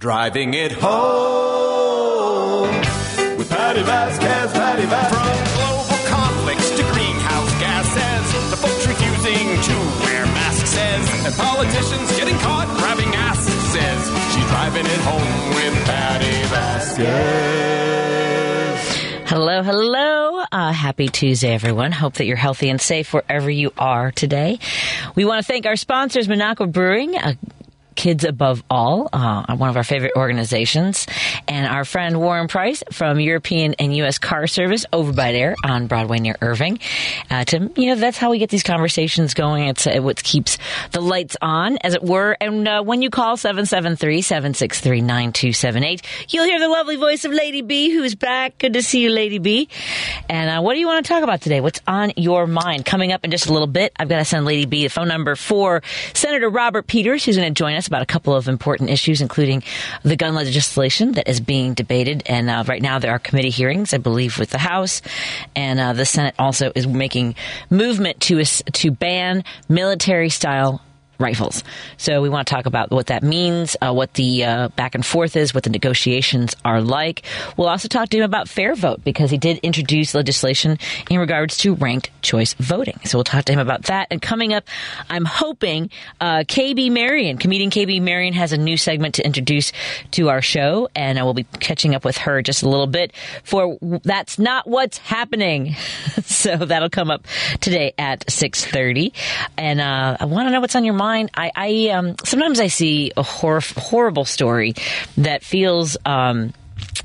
Driving it home with Patty Vasquez, Patty Vasquez. From global conflicts to greenhouse gases, the folks refusing to wear masks says, and politicians getting caught grabbing ass says, she's driving it home with Patty Vasquez. Hello, hello. Uh, happy Tuesday, everyone. Hope that you're healthy and safe wherever you are today. We want to thank our sponsors, Minocqua Brewing. Uh, Kids Above All, uh, one of our favorite organizations, and our friend Warren Price from European and U.S. Car Service over by there on Broadway near Irving. Uh, to you know, that's how we get these conversations going. It's uh, what keeps the lights on, as it were. And uh, when you call 773-763-9278, you'll hear the lovely voice of Lady B, who's back. Good to see you, Lady B. And uh, what do you want to talk about today? What's on your mind? Coming up in just a little bit, I've got to send Lady B the phone number for Senator Robert Peters, who's going to join us about a couple of important issues, including the gun legislation that is being debated. And uh, right now there are committee hearings, I believe, with the House, and uh, the Senate also is making movement to to ban military style rifles. So we want to talk about what that means, uh, what the uh, back and forth is, what the negotiations are like. We'll also talk to him about fair vote because he did introduce legislation in regards to ranked choice voting. So we'll talk to him about that. And coming up, I'm hoping uh, KB Marion, comedian KB Marion, has a new segment to introduce to our show, and we'll be catching up with her just a little bit for that's not what's happening. so that'll come up today at 6:30, and uh, I want to know what's on your mind I, I um, sometimes I see a hor- horrible story that feels. Um,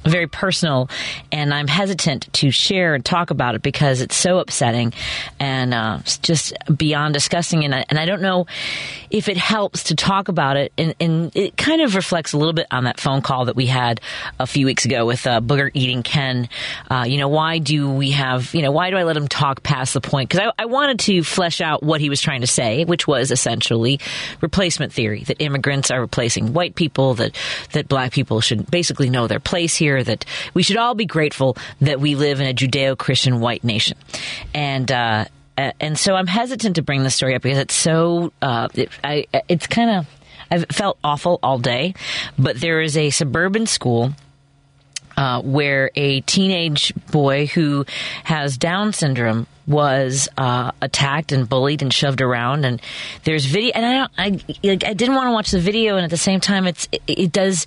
very personal, and I'm hesitant to share and talk about it because it's so upsetting and uh, just beyond disgusting. And I, and I don't know if it helps to talk about it. And, and, it kind of reflects a little bit on that phone call that we had a few weeks ago with uh, Booger Eating Ken. Uh, you know, why do we have, you know, why do I let him talk past the point? Because I, I wanted to flesh out what he was trying to say, which was essentially replacement theory that immigrants are replacing white people, that, that black people should basically know their place here that we should all be grateful that we live in a Judeo Christian white nation. And, uh, and so I'm hesitant to bring this story up because it's so, uh, it, I, it's kind of, I've felt awful all day, but there is a suburban school uh, where a teenage boy who has Down syndrome was uh, attacked and bullied and shoved around. And there's video, and I don't, I, I didn't want to watch the video, and at the same time, it's it, it does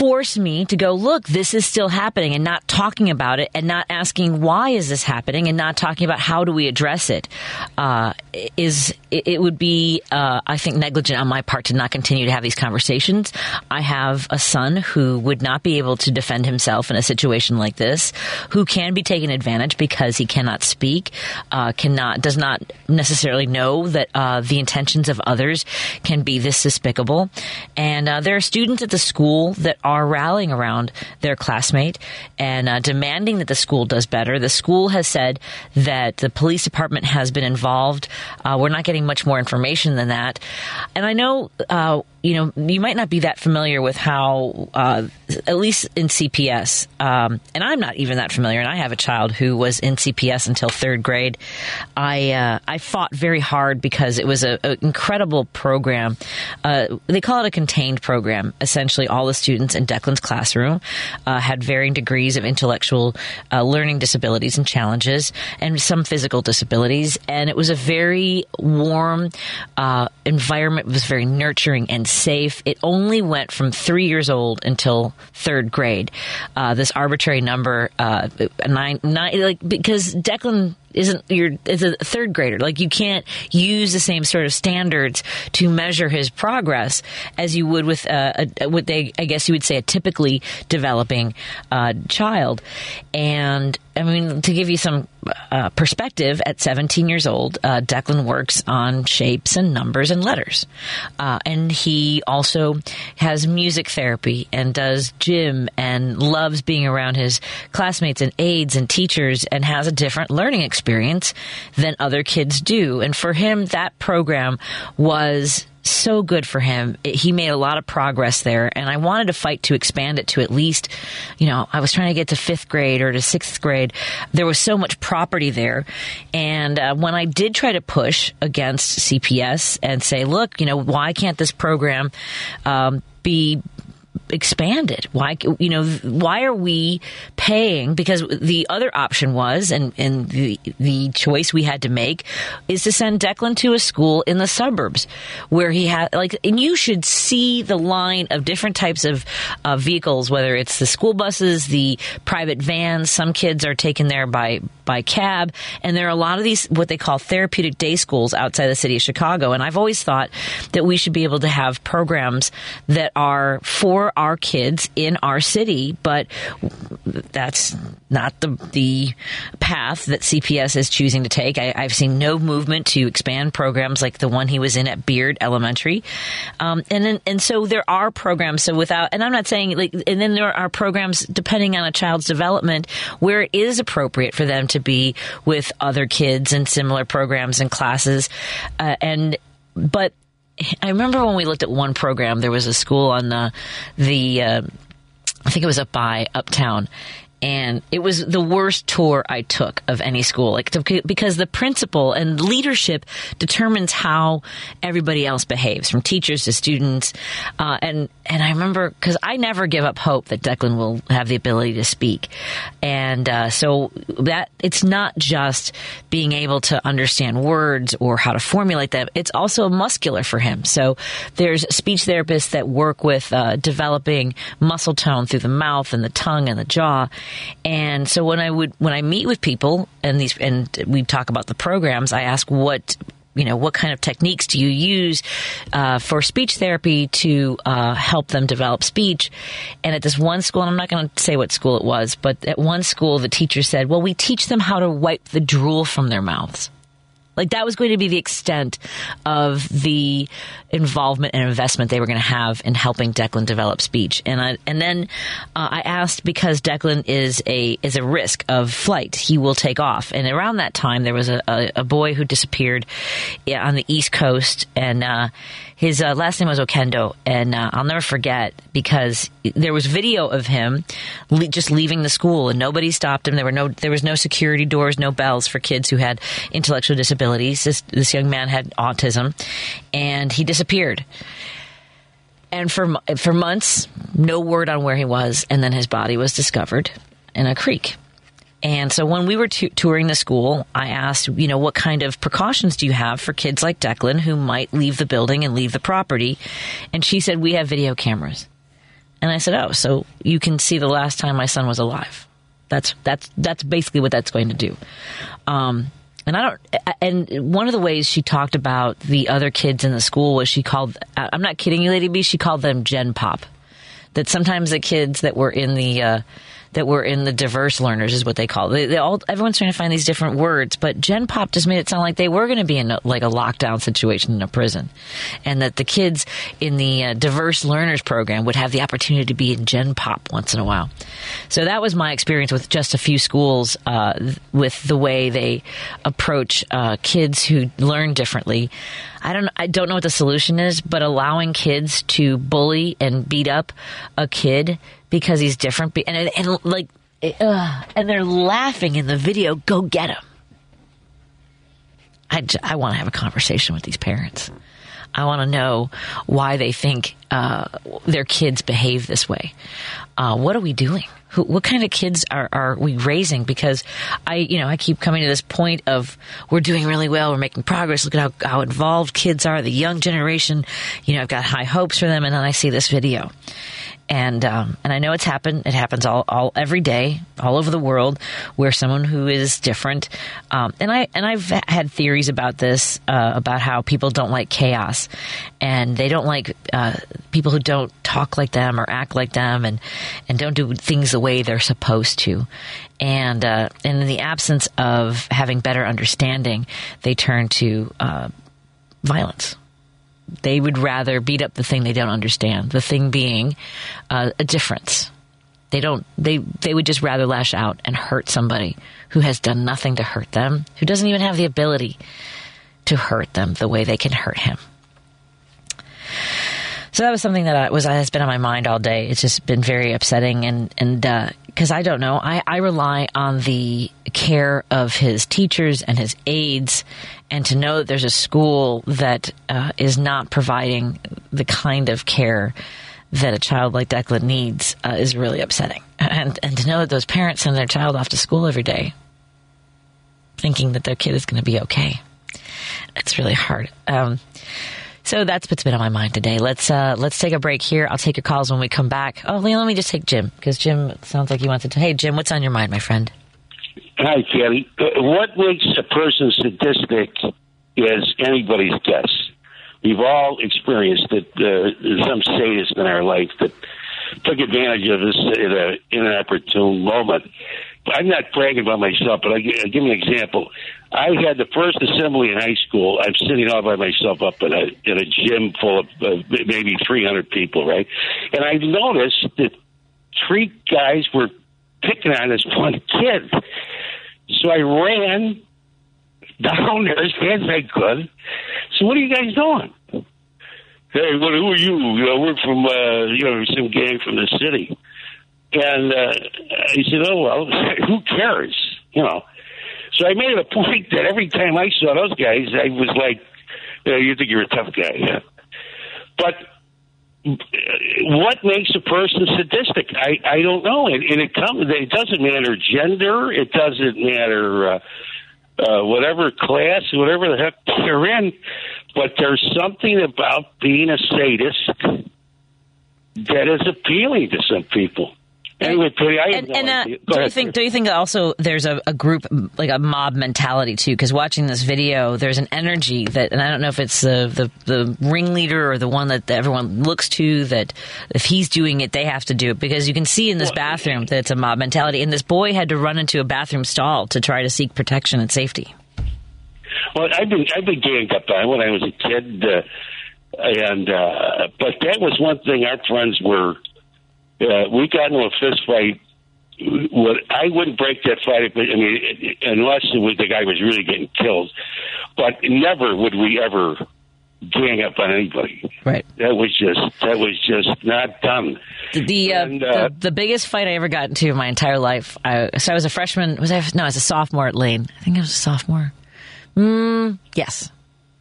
force me to go, look, this is still happening and not talking about it and not asking why is this happening and not talking about how do we address it uh, is it would be, uh, I think, negligent on my part to not continue to have these conversations. I have a son who would not be able to defend himself in a situation like this, who can be taken advantage because he cannot speak, uh, cannot, does not necessarily know that uh, the intentions of others can be this despicable. And uh, there are students at the school that rallying around their classmate and uh, demanding that the school does better. The school has said that the police department has been involved. Uh, we're not getting much more information than that. And I know uh, you know, you might not be that familiar with how, uh, at least in CPS, um, and I'm not even that familiar. And I have a child who was in CPS until third grade. I uh, I fought very hard because it was an incredible program. Uh, they call it a contained program. Essentially, all the students in Declan's classroom uh, had varying degrees of intellectual uh, learning disabilities and challenges, and some physical disabilities. And it was a very warm uh, environment. It was very nurturing and safe. It only went from three years old until third grade. Uh, this arbitrary number, uh, nine, nine, like because Declan isn't your is a third grader. Like you can't use the same sort of standards to measure his progress as you would with uh, a, what they I guess you would say a typically developing uh, child. And I mean to give you some uh, perspective, at 17 years old, uh, Declan works on shapes and numbers and letters, uh, and he also has music therapy and does gym and loves being around his classmates and aides and teachers and has a different learning experience experience than other kids do. And for him, that program was so good for him. It, he made a lot of progress there, and I wanted to fight to expand it to at least, you know, I was trying to get to fifth grade or to sixth grade. There was so much property there, and uh, when I did try to push against CPS and say, look, you know, why can't this program um, be expanded? Why, you know, why are we paying? Because the other option was, and, and the, the choice we had to make is to send Declan to a school in the suburbs where he had, like, and you should see the line of different types of uh, vehicles, whether it's the school buses, the private vans. Some kids are taken there by, by cab. And there are a lot of these, what they call therapeutic day schools outside the city of Chicago. And I've always thought that we should be able to have programs that are for our kids in our city, but that's not the the path that CPS is choosing to take. I, have seen no movement to expand programs like the one he was in at Beard Elementary, um, and then and so there are programs. So without, and I'm not saying like, and then there are programs depending on a child's development where it is appropriate for them to be with other kids in similar programs and classes, uh, and but I remember when we looked at one program, there was a school on the, the uh, I think it was up by Uptown, and it was the worst tour I took of any school, like to, because the principal and leadership determines how everybody else behaves, from teachers to students. Uh, and and I remember because I never give up hope that Declan will have the ability to speak, and uh, so that it's not just being able to understand words or how to formulate them; it's also muscular for him. So there's speech therapists that work with uh, developing muscle tone through the mouth and the tongue and the jaw and so when I would when I meet with people and these and we talk about the programs, I ask what you know what kind of techniques do you use uh, for speech therapy to uh, help them develop speech? And at this one school and i'm not going to say what school it was but at one school the teacher said well we teach them how to wipe the drool from their mouths like that was going to be the extent of the involvement and investment they were going to have in helping Declan develop speech. And I, and then uh, I asked because Declan is a is a risk of flight. He will take off. And around that time, there was a, a, a boy who disappeared on the East Coast, and uh, his uh, last name was Oquendo, and uh, I'll never forget because there was video of him le- just leaving the school, and nobody stopped him. There were no there was no security doors, no bells for kids who had intellectual disabilities. This this young man had autism, and he disappeared. And for for months, no word on where he was, and then his body was discovered in a creek. And so when we were t- touring the school, I asked, you know, what kind of precautions do you have for kids like Declan who might leave the building and leave the property? And she said, we have video cameras. And I said, oh, so you can see the last time my son was alive. That's that's that's basically what that's going to do. Um, and I don't. And one of the ways she talked about the other kids in the school was she called. I'm not kidding you, Lady B. She called them Gen Pop. That sometimes the kids that were in the uh, that were in the diverse learners is what they call. They, they all, everyone's trying to find these different words, but Gen Pop just made it sound like they were going to be in a, like a lockdown situation in a prison, and that the kids in the uh, diverse learners program would have the opportunity to be in Gen Pop once in a while. So that was my experience with just a few schools uh, with the way they approach uh, kids who learn differently. I don't I don't know what the solution is, but allowing kids to bully and beat up a kid because he's different and and, like uh, and they're laughing in the video, go get him. I, I want to have a conversation with these parents. I want to know why they think uh, their kids behave this way. Uh, what are we doing? Who, what kind of kids are, are we raising? Because I, you know, I keep coming to this point of we're doing really well, we're making progress. Look at how, how involved kids are, the young generation. You know, I've got high hopes for them, and then I see this video, and um, and I know it's happened. It happens all, all every day, all over the world, where someone who is different, um, and I and I've had theories about this uh, about how people don't like chaos, and they don't like uh, people who don't talk like them or act like them, and and don't do things the way they're supposed to, and uh, and in the absence of having better understanding, they turn to uh, violence they would rather beat up the thing they don't understand. The thing being uh, a difference. They don't. They they would just rather lash out and hurt somebody who has done nothing to hurt them, who doesn't even have the ability to hurt them the way they can hurt him. So that was something that was has been on my mind all day. It's just been very upsetting, and and because uh, I don't know, I, I rely on the care of his teachers and his aides and to know that there's a school that uh, is not providing the kind of care that a child like Declan needs uh, is really upsetting. And and to know that those parents send their child off to school every day, thinking that their kid is going to be okay, it's really hard. Um, so that's what's been on my mind today. Let's uh, let's take a break here. I'll take your calls when we come back. Oh, let me just take Jim because Jim sounds like he wants to. Hey, Jim, what's on your mind, my friend? Hi, Kelly. What makes a person sadistic is anybody's guess. We've all experienced it. Uh, some sadist in our life that took advantage of us in an inopportune moment. I'm not bragging about myself, but I will give you an example. I had the first assembly in high school. I'm sitting all by myself up in a in a gym full of uh, maybe 300 people, right? And I noticed that three guys were picking on this one kid. So I ran down there as fast as I could. So what are you guys doing? Hey, what, who are you? You know, we're from uh, you know some gang from the city. And uh, he said, "Oh well, who cares?" You know. So I made it a point that every time I saw those guys, I was like, you, think you're a tough guy. But what makes a person sadistic? I I don't know, and, and it comes. It doesn't matter gender. It doesn't matter uh, uh, whatever class, whatever the heck they're in. But there's something about being a sadist that is appealing to some people. Anyway, I and, and uh, do you think do you think also there's a, a group like a mob mentality too? Because watching this video, there's an energy that, and I don't know if it's the, the the ringleader or the one that everyone looks to that if he's doing it, they have to do it because you can see in this bathroom that it's a mob mentality. And this boy had to run into a bathroom stall to try to seek protection and safety. Well, I've been I've been up on when I was a kid, uh, and uh, but that was one thing our friends were uh, we got into a fist fight. What I wouldn't break that fight, I mean, unless it was the guy was really getting killed. But never would we ever gang up on anybody. Right. That was just that was just not done. The the, uh, and, uh, the, the biggest fight I ever got into in my entire life. I, so I was a freshman. Was I? No, I was a sophomore at Lane. I think I was a sophomore. Mm, yes, is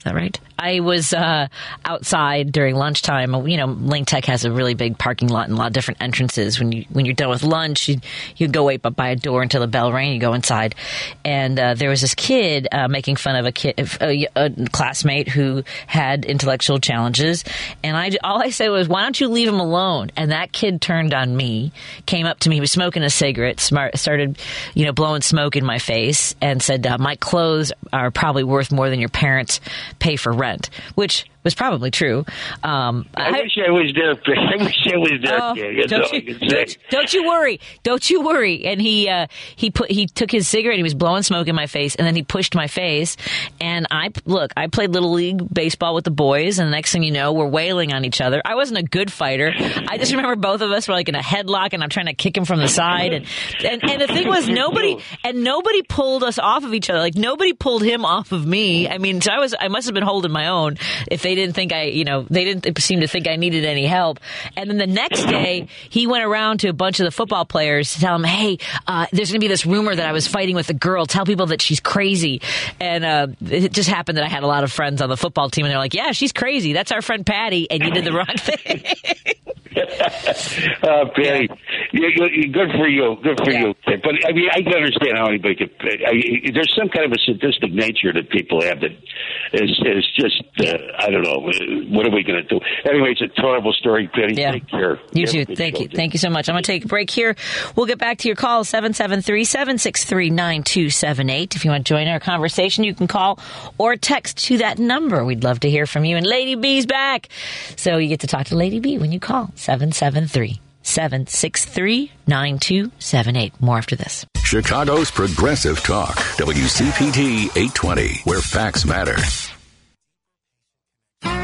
that right? I was uh, outside during lunchtime. You know, Lane Tech has a really big parking lot and a lot of different entrances. When you when you're done with lunch, you you go wait by a door until the bell rang. You go inside, and uh, there was this kid uh, making fun of a kid, a, a, classmate who had intellectual challenges. And I all I said was, "Why don't you leave him alone?" And that kid turned on me, came up to me, he was smoking a cigarette, smart, started, you know, blowing smoke in my face, and said, uh, "My clothes are probably worth more than your parents." pay for rent, which was probably true. Um, I, I, wish I was there. I wish I was there. Oh, don't, you, don't, don't, you worry. Don't you worry. And he uh, he put he took his cigarette. He was blowing smoke in my face, and then he pushed my face. And I look. I played little league baseball with the boys, and the next thing you know, we're wailing on each other. I wasn't a good fighter. I just remember both of us were like in a headlock, and I'm trying to kick him from the side. And and, and the thing was, nobody and nobody pulled us off of each other. Like nobody pulled him off of me. I mean, so I was I must have been holding my own. If they didn't think I, you know, they didn't seem to think I needed any help. And then the next day, he went around to a bunch of the football players to tell them, hey, uh, there's going to be this rumor that I was fighting with a girl. Tell people that she's crazy. And uh, it just happened that I had a lot of friends on the football team, and they're like, yeah, she's crazy. That's our friend Patty, and you did the wrong thing. uh, Patty, good for you. Good for yeah. you. But I mean, I can understand how anybody could. I, there's some kind of a sadistic nature that people have that is, is just, uh, I don't know what are we going to do? Anyway, it's a terrible story, Penny. Yeah. Take care. You too. Thank you. Thank you so much. I'm going to take a break here. We'll get back to your call, 773-763-9278. If you want to join our conversation, you can call or text to that number. We'd love to hear from you. And Lady B's back. So you get to talk to Lady B when you call, 773 763 9278. More after this. Chicago's Progressive Talk, WCPT 820, where facts matter.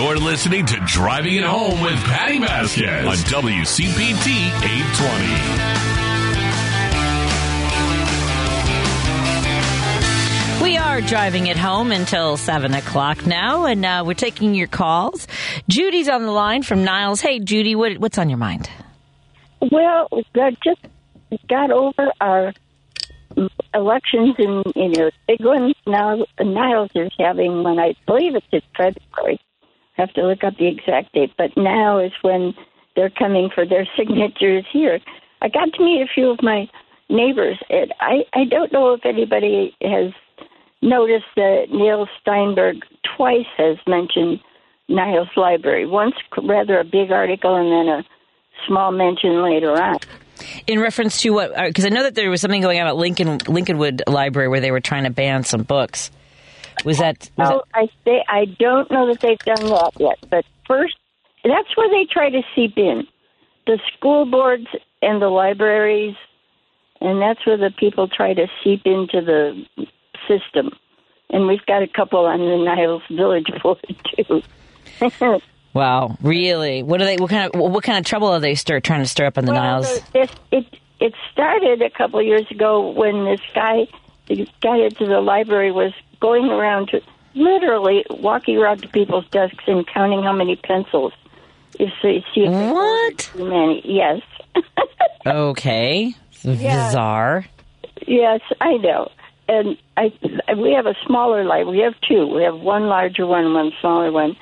You're listening to Driving It Home with Patty Vasquez on WCPT 820. We are driving it home until 7 o'clock now, and uh, we're taking your calls. Judy's on the line from Niles. Hey, Judy, what, what's on your mind? Well, we just got over our elections in you know big ones now. Niles is having one. I believe it's in February. Have to look up the exact date, but now is when they're coming for their signatures here. I got to meet a few of my neighbors, and I I don't know if anybody has noticed that Neil Steinberg twice has mentioned Niles Library. Once rather a big article, and then a small mention later on. In reference to what? Uh, because I know that there was something going on at Lincoln Lincolnwood Library where they were trying to ban some books. Was that? Was oh, I say I don't know that they've done that yet. But first, that's where they try to seep in the school boards and the libraries, and that's where the people try to seep into the system. And we've got a couple on the Niles Village board too. Wow, really? What are they? What kind of what kind of trouble are they stir, trying to stir up in the well, Niles? It, it it started a couple years ago when this guy, the guy at the library, was going around to literally walking around to people's desks and counting how many pencils. If they see if what? Too many, yes. okay, Yeah. bizarre. Yes, I know. And I, we have a smaller library. We have two. We have one larger one, and one smaller one,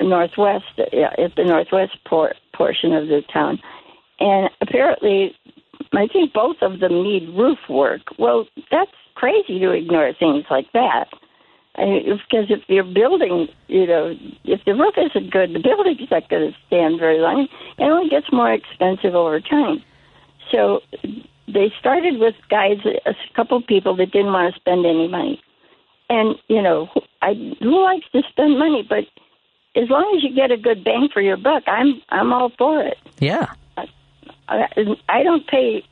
northwest yeah, at the northwest por- portion of the town. And apparently, I think both of them need roof work. Well, that's crazy to ignore things like that. I mean, because if you're building, you know, if the roof isn't good, the building's not going to stand very long. It only gets more expensive over time. So they started with guys, a couple people that didn't want to spend any money. And you know, I who likes to spend money, but as long as you get a good bang for your buck, I'm I'm all for it. Yeah. I, I don't pay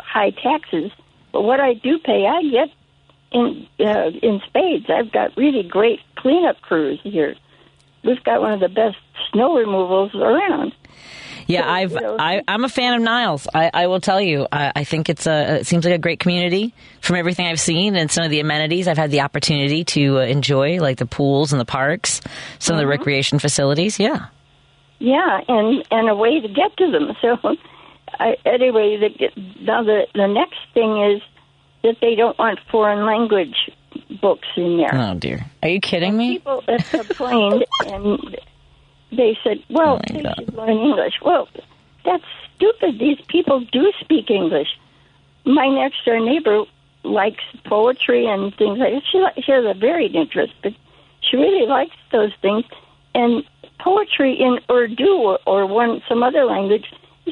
high taxes, but what I do pay, I get in uh, in spades. I've got really great cleanup crews here. We've got one of the best snow removals around. Yeah, So, I've you know- I, I'm a fan of Niles. I, I will tell you, I, I think it's a it seems like a great community from everything I've seen and some of the amenities I've had the opportunity to uh, enjoy, like the pools and the parks, some of the recreation facilities. Yeah, Yeah, and and a way to get to them. So, I, anyway, the, now the the next thing is that they don't want foreign language books in there. Oh dear, are you kidding me? People have complained, and they said, "Well, Oh, they God. should learn English." Well, that's stupid. These people do speak English. My next door neighbor likes poetry and things like that. She, she has a varied interest, but she really likes those things. And poetry in Urdu or, or one some other language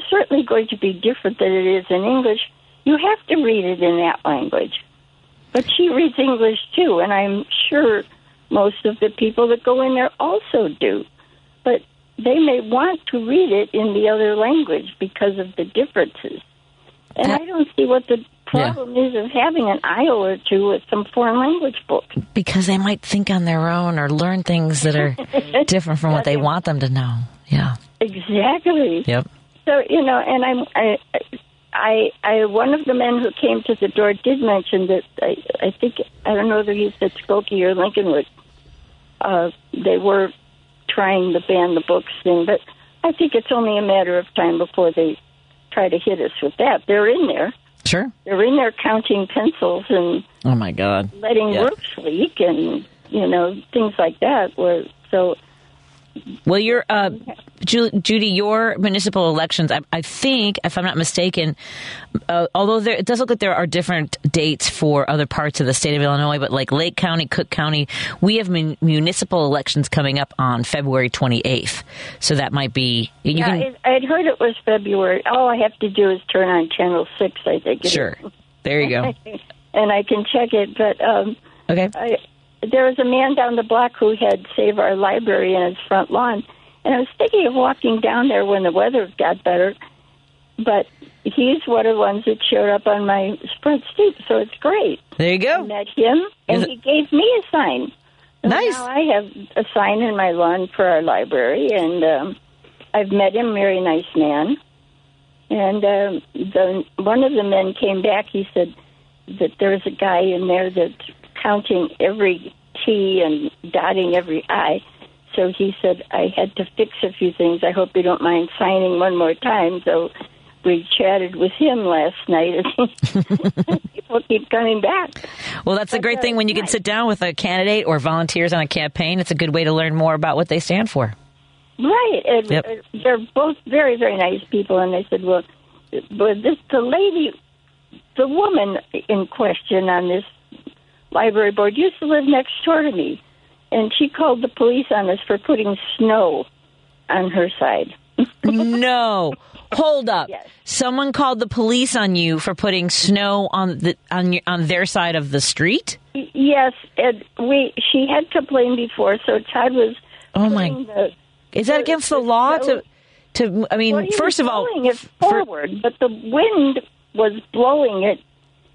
certainly going to be different than it is in English. You have to read it in that language. But she reads English too, and I'm sure most of the people that go in there also do. But they may want to read it in the other language because of the differences. And I don't see what the problem is of having an aisle or two with some foreign language books. Because they might think on their own or learn things that are different from what they want them to know. Yeah. Exactly. Yep. So you know, and I'm I, I, I one of the men who came to the door did mention that I, I think I don't know whether he said Skokie or Lincolnwood. Uh, they were trying to ban the books thing, but I think it's only a matter of time before they try to hit us with that. They're in there. Sure. They're in there counting pencils and Oh my God. letting Yeah. leak and you know things like that. Where so Well, your uh, Ju- Judy, your municipal elections, I, I think, if I'm not mistaken, uh, although there, it does look like there are different dates for other parts of the state of Illinois, but like Lake County, Cook County, we have mun- municipal elections coming up on February 28th. So that might be you yeah, can I'd heard it was February. All I have to do is turn on channel six. I think. is. sure. There you go. and I can check it. But um, Okay. I, there was a man down the block who had Save Our Library in his front lawn, and I was thinking of walking down there when the weather got better. But he's one of the ones that showed up on my sprint stoop, so it's great. There you I go. met him, and he gave me a sign. Nice. Now I have a sign in my lawn for our library, and um, I've met him, very nice man. And um, the one of the men came back. He said that there's a guy in there that's counting every T and dotting every I. So he said I had to fix a few things. I hope you don't mind signing one more time. So we chatted with him last night, and he people keep coming back. Well, that's a great thing when you can sit down with a candidate or volunteers on a campaign. It's a good way to learn more about what they stand for. Right. And Yep. uh, they're both very, very nice people. And they said, well, but this the lady, the woman in question on this library board used to live next door to me, and she called the police on us for putting snow on her side. no. Hold up. Yes. Someone called the police on you for putting snow on the on your, on their side of the street? Yes, and we she had complained before, so Todd was. Oh, my- The, Is that against the law to to I mean, well, first of all, it for- forward, but the wind was blowing it,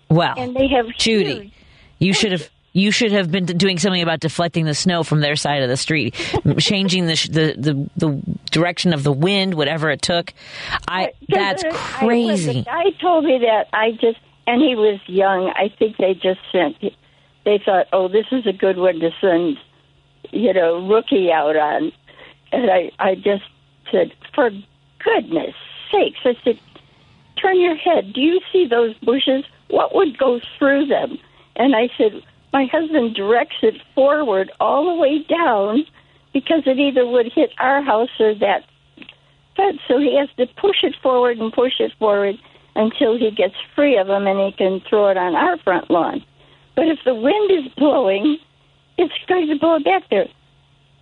well, and they have Judy, you should have you should have been doing something about deflecting the snow from their side of the street, changing the, sh- the the the direction of the wind, whatever it took. I that's crazy. I, guy told me that I just, and he was young. I think they just sent. They thought, oh, this is a good one to send, you know, rookie out on. And I, I just said, for goodness sakes, I said, turn your head. Do you see those bushes? What would go through them? And I said, my husband directs it forward all the way down because it either would hit our house or that fence. So he has to push it forward and push it forward until he gets free of them and he can throw it on our front lawn. But if the wind is blowing, it's going to blow back there.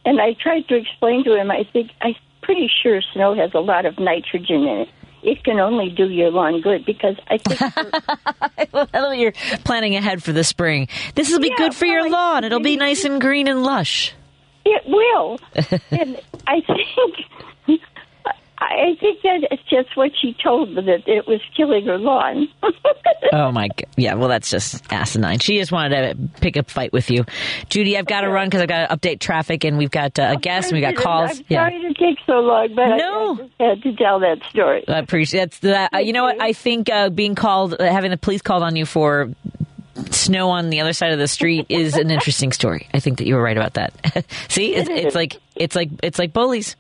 And I tried to explain to him, I think, I'm pretty sure snow has a lot of nitrogen in it. It can only do your lawn good because I think well, you're planning ahead for the spring. This will be Yeah, good for your lawn. It'll be nice and green and lush. It will, and I think I think that it's just what she told me that it was killing her lawn. Oh my god! Yeah, well, that's just asinine. She just wanted to pick a fight with you, Judy. I've got to run because I've got to update traffic, and we've got uh, a guest, and we got calls. I'm Yeah, sorry to take so long, but I- No. I, just had to tell that story. I appreciate that. Uh, you know what? I think uh, being called, uh, having the police called on you for snow on the other side of the street is an interesting story. I think that you were right about that. See, it's, it's like it's like it's like bullies.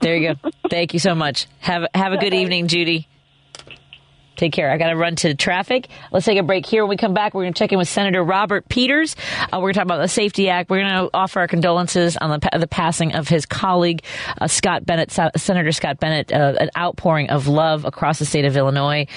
There you go. Thank you so much. Have have a good evening, Judy. Take care. I got to run to traffic. Let's take a break here. When we come back, we're going to check in with Senator Robert Peters. Uh, we're going to talk about the Safety Act. We're going to offer our condolences on the, the passing of his colleague, uh, Scott Bennett, Senator Scott Bennett, uh, an outpouring of love across the state of Illinois.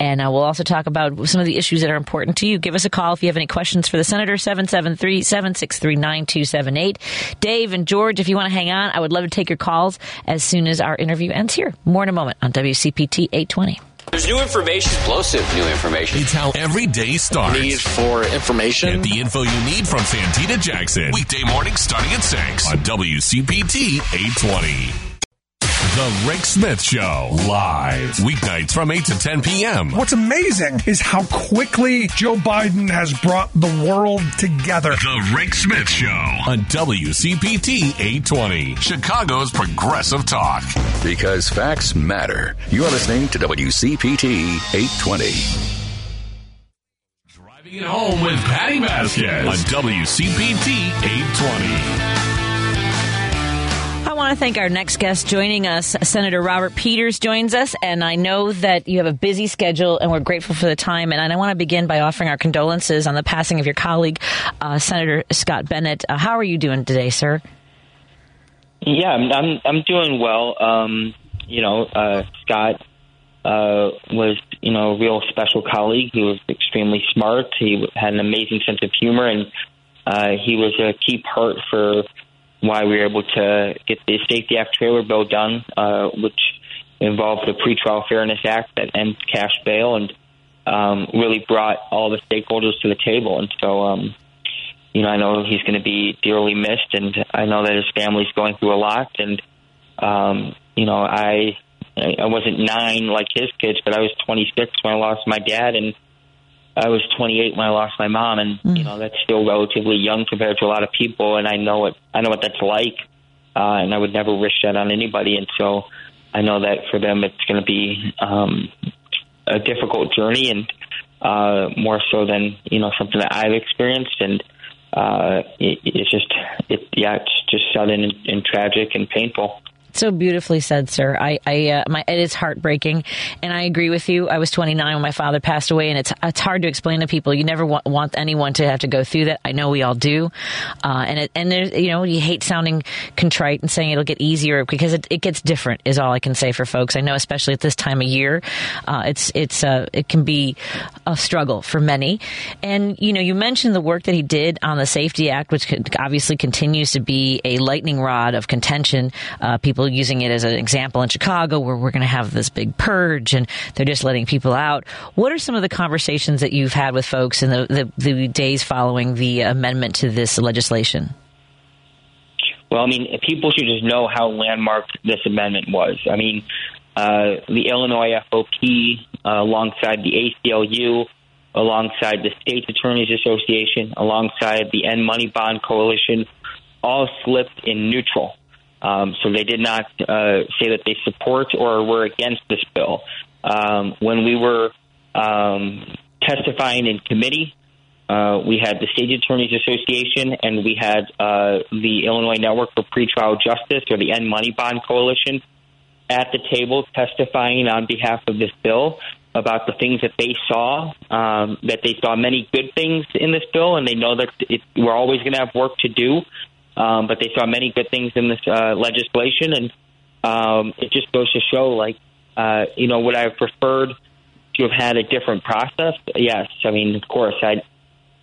And uh, we'll also talk about some of the issues that are important to you. Give us a call if you have any questions for the Senator, 773 763 9278. Dave and George, if you want to hang on, I would love to take your calls as soon as our interview ends here. More in a moment on WCPT 820. There's new information. Explosive new information. It's how every day starts. Need for information. Get the info you need from Santita Jackson. Weekday morning starting at 6 on WCPT 820. The Rick Smith Show. Live. Weeknights from 8 to 10 p.m. What's amazing is how quickly Joe Biden has brought the world together. The Rick Smith Show on WCPT 820. Chicago's Progressive Talk. Because facts matter. You're listening to WCPT 820. Driving it home with Patty Vasquez on WCPT 820. I want to thank our next guest joining us. Senator Robert Peters joins us, and I know that you have a busy schedule, and we're grateful for the time. And I want to begin by offering our condolences on the passing of your colleague, uh, Senator Scott Bennett. Uh, how are you doing today, sir? Yeah, I'm I'm, I'm doing well. Um, you know, uh, Scott uh, was you know a real special colleague. He was extremely smart. He had an amazing sense of humor, and uh, he was a key part for why we were able to get the Safety Act trailer bill done, uh, which involved the Pretrial Fairness Act that ends cash bail, and um, really brought all the stakeholders to the table. And so. Um, you know, I know he's going to be dearly missed, and I know that his family's going through a lot. And um, you know, I I wasn't nine like his kids, but I was 26 when I lost my dad, and I was 28 when I lost my mom, and you know that's still relatively young compared to a lot of people. And I know what I know what that's like, uh, and I would never wish that on anybody. And so I know that for them, it's going to be um, a difficult journey, and uh, more so than you know something that I've experienced. And uh, it, it's just, it, yeah, it's just sudden and, and tragic and painful. So beautifully said, sir. I, I, uh, my, it is heartbreaking, and I agree with you. I was 29 when my father passed away, and it's it's hard to explain to people. You never want, want anyone to have to go through that. I know we all do, uh, and it, and there's you know you hate sounding contrite and saying it'll get easier because it, it gets different. Is all I can say for folks. I know, especially at this time of year, uh, it's it's uh, it can be a struggle for many. And you know, you mentioned the work that he did on the Safety Act, which obviously continues to be a lightning rod of contention. Uh, people using it as an example in Chicago, where we're going to have this big purge, and they're just letting people out. What are some of the conversations that you've had with folks in the, the, the days following the amendment to this legislation? Well, I mean, people should just know how landmark this amendment was. I mean, uh, the Illinois FOP, uh, alongside the ACLU, alongside the States Attorneys Association, alongside the End Money Bond Coalition, all slipped in neutral. Um, so they did not uh, say that they support or were against this bill. Um, when we were um, testifying in committee, uh, we had the State Attorneys Association and we had uh, the Illinois Network for Pretrial Justice or the End Money Bond Coalition at the table testifying on behalf of this bill about the things that they saw, um, that they saw many good things in this bill, and they know that it, we're always going to have work to do. Um, but they saw many good things in this uh, legislation, and um, it just goes to show, like, uh, you know, would I have preferred to have had a different process? Yes, I mean, of course, I.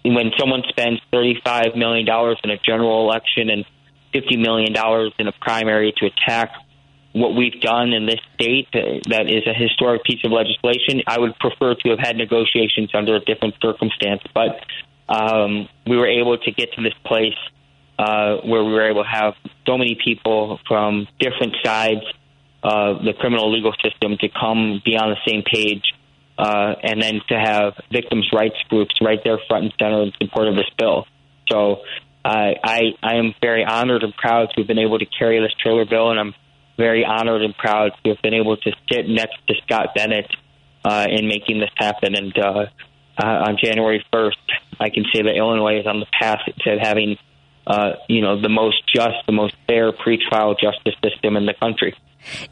When someone spends thirty-five million dollars in a general election and fifty million dollars in a primary to attack what we've done in this state uh, that is a historic piece of legislation, I would prefer to have had negotiations under a different circumstance. But um, we were able to get to this place uh, where we were able to have so many people from different sides of the criminal legal system to come be on the same page, uh, and then to have victims' rights groups right there front and center in support of this bill. So uh, I I am very honored and proud to have been able to carry this trailer bill, and I'm very honored and proud to have been able to sit next to Scott Bennett uh, in making this happen. And uh, uh, on January 1st, I can say that Illinois is on the path to having uh, you know, the most just, the most fair pretrial justice system in the country.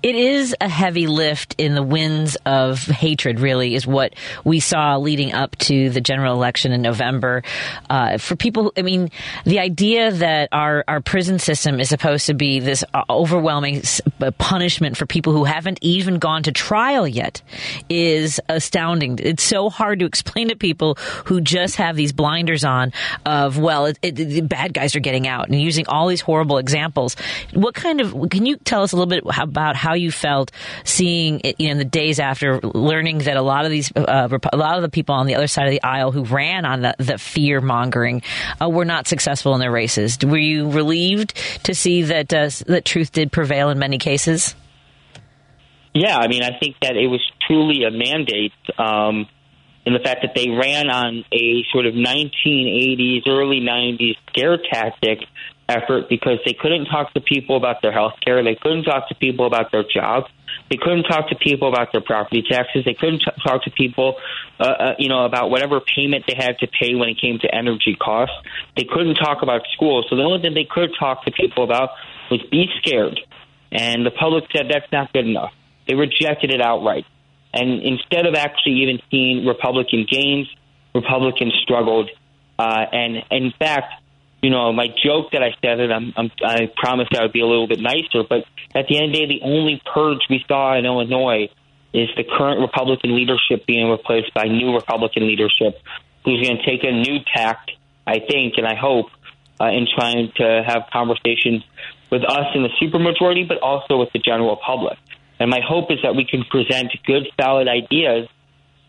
It is a heavy lift in the winds of hatred, really, is what we saw leading up to the general election in November. Uh, for people, I mean, the idea that our, our prison system is supposed to be this uh, overwhelming uh, punishment for people who haven't even gone to trial yet is astounding. It's so hard to explain to people who just have these blinders on of, well, it, it, the bad guys are getting out and using all these horrible examples. What kind of, can you tell us a little bit about about how you felt seeing it, you know, in the days after learning that a lot of these, uh, a lot of the people on the other side of the aisle who ran on the, the fear mongering uh, were not successful in their races. Were you relieved to see that uh, that truth did prevail in many cases? Yeah, I mean, I think that it was truly a mandate. Um, in the fact that they ran on a sort of 1980s, early 90s scare tactic effort because they couldn't talk to people about their health care. They couldn't talk to people about their jobs. They couldn't talk to people about their property taxes. They couldn't t- talk to people, uh, uh, you know, about whatever payment they had to pay when it came to energy costs. They couldn't talk about schools. So the only thing they could talk to people about was be scared. And the public said that's not good enough. They rejected it outright. And instead of actually even seeing Republican gains, Republicans struggled. Uh, and in fact, you know, my joke that I said it, I'm, I'm, I promised I would be a little bit nicer. But at the end of the day, the only purge we saw in Illinois is the current Republican leadership being replaced by new Republican leadership who's going to take a new tact, I think, and I hope, uh, in trying to have conversations with us in the supermajority, but also with the general public. And my hope is that we can present good, solid ideas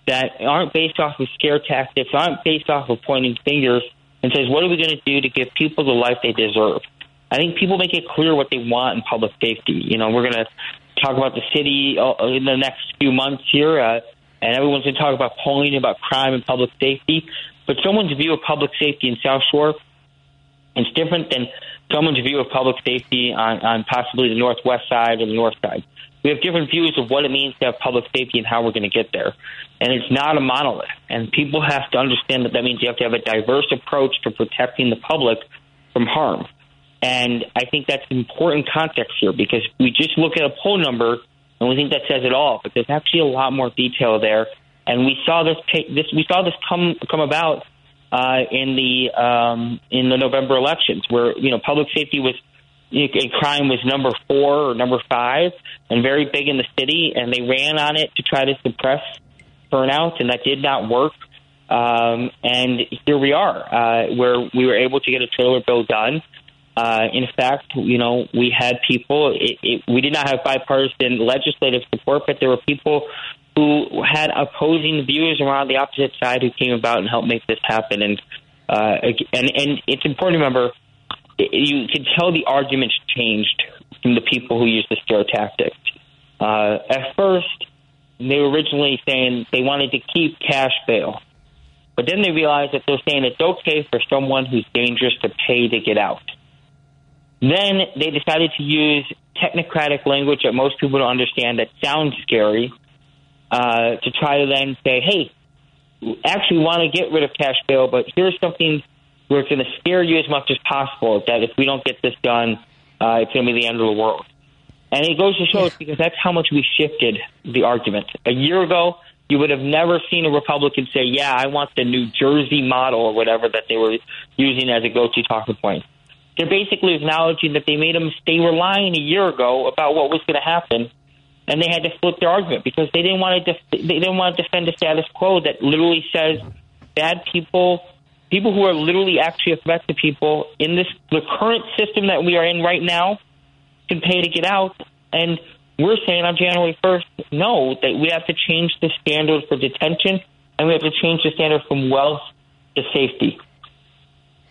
that aren't based off of scare tactics, aren't based off of pointing fingers, and says, what are we going to do to give people the life they deserve? I think people make it clear what they want in public safety. You know, we're going to talk about the city uh, in the next few months here. Uh, and everyone's going to talk about polling about crime and public safety. But someone's view of public safety in South Shore is different than someone's view of public safety on, on possibly the northwest side or the north side. We have different views of what it means to have public safety and how we're going to get there. And it's not a monolith. And people have to understand that that means you have to have a diverse approach to protecting the public from harm. And I think that's important context here because we just look at a poll number and we think that says it all. But there's actually a lot more detail there. And we saw this this we saw this come come about uh, in the um, in the November elections, where you know public safety was a crime was number four or number five and very big in the city, and they ran on it to try to suppress burnout, and that did not work. Um, and here we are, uh, where we were able to get a trailer bill done. Uh, in fact, you know, we had people. It, it, we did not have bipartisan legislative support, but there were people who had opposing views around the opposite side who came about and helped make this happen. And uh, and and it's important to remember you can tell the arguments changed from the people who used the scare tactic. Uh, at first, they were originally saying they wanted to keep cash bail, but then they realized that they're saying it's okay for someone who's dangerous to pay to get out. Then they decided to use technocratic language that most people don't understand that sounds scary uh, to try to then say, hey, actually want to get rid of cash bail, but here's something where it's going to scare you as much as possible that if we don't get this done, uh, it's going to be the end of the world. And it goes to show it's because that's how much we shifted the argument. A year ago, you would have never seen a Republican say, yeah, I want the New Jersey model or whatever that they were using as a go-to talking point. They're basically acknowledging that they made a mistake. They were lying a year ago about what was going to happen, and they had to flip their argument because they didn't want to def- they didn't want to defend a status quo that literally says bad people, people who are literally actually a threat to people in this the current system that we are in right now can pay to get out. And we're saying on January 1st, no, that we have to change the standard for detention and we have to change the standard from wealth to safety.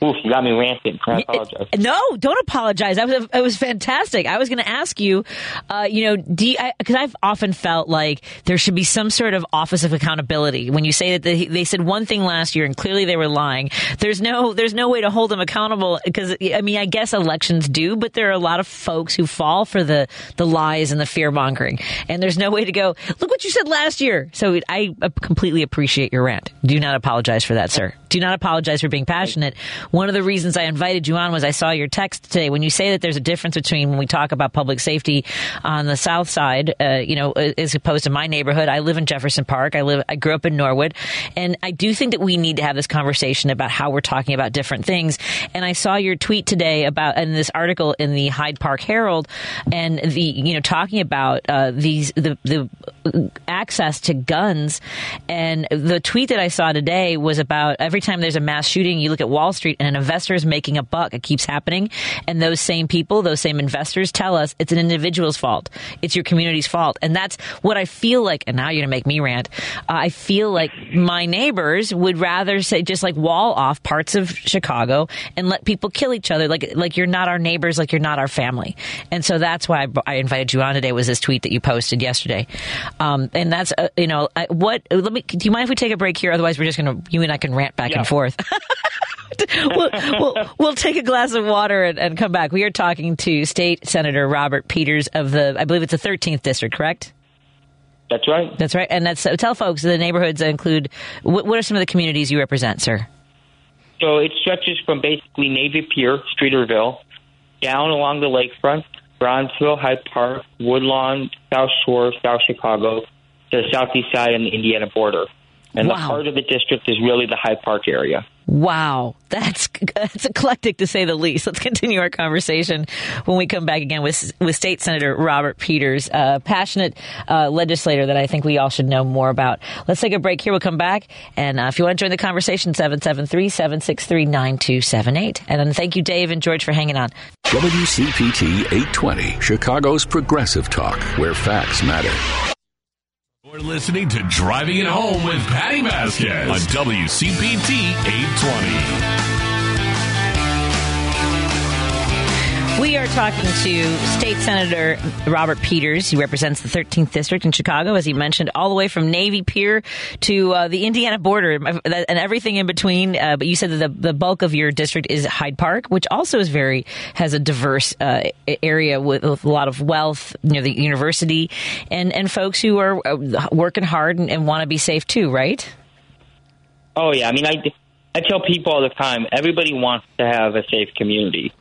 Oof, you got me ranting. I apologize. No, don't apologize. That was it was fantastic. I was going to ask you, uh, you know, because I've often felt like there should be some sort of office of accountability. When you say that they, they said one thing last year and clearly they were lying, there's no there's no way to hold them accountable. Because I mean, I guess elections do, but there are a lot of folks who fall for the the lies and the fear mongering, and there's no way to go. Look what you said last year. So I completely appreciate your rant. Do not apologize for that, sir. Do not apologize for being passionate one of the reasons I invited you on was I saw your text today when you say that there's a difference between when we talk about public safety on the south side, uh, you know, as opposed to my neighborhood. I live in Jefferson Park. I live, I grew up in Norwood, and I do think that we need to have this conversation about how we're talking about different things. And I saw your tweet today about in this article in the Hyde Park Herald, and the you know talking about uh, these the the access to guns, and the tweet that I saw today was about every time there's a mass shooting, you look at Wall Street and an investor is making a buck. It keeps happening. And those same people, those same investors tell us it's an individual's fault. It's your community's fault. And that's what I feel like. And now you're going to make me rant. Uh, I feel like my neighbors would rather say, just like wall off parts of Chicago and let people kill each other. Like, like you're not our neighbors, like you're not our family. And so that's why I, I invited you on today was this tweet that you posted yesterday. Um, and that's, uh, you know, I, what, let me, do you mind if we take a break here? Otherwise, we're just going to, you and I can rant back Yeah. and forth. we'll, we'll, we'll take a glass of water and, and come back. We are talking to State Senator Robert Peters of the, I believe it's the 13th district, correct? That's right. That's right. And that's so tell folks the neighborhoods include. What, what are some of the communities you represent, sir? So it stretches from basically Navy Pier, Streeterville, down along the lakefront, Bronzeville, Hyde Park, Woodlawn, South Shore, South Chicago, to the southeast side and the Indiana border. And the heart of the district is really the Hyde Park area. Wow, that's that's eclectic to say the least. Let's continue our conversation when we come back again with with State Senator Robert Peters, a passionate uh, legislator that I think we all should know more about. Let's take a break here. We'll come back, and uh, if you want to join the conversation, 773-763-9278. And then thank you, Dave and George, for hanging on. WCPT 820, Chicago's progressive talk, where facts matter. You're listening to Driving It Home with Patty Vasquez on WCPT 820. We are talking to State Senator Robert Peters. He represents the 13th District in Chicago, as he mentioned, all the way from Navy Pier to uh, the Indiana border and everything in between. Uh, but you said that the, the bulk of your district is Hyde Park, which also is very has a diverse uh, area with, with, a lot of wealth near the university and and folks who are uh, working hard and, and want to be safe too, right? Oh yeah, I mean, I I tell people all the time, everybody wants to have a safe community.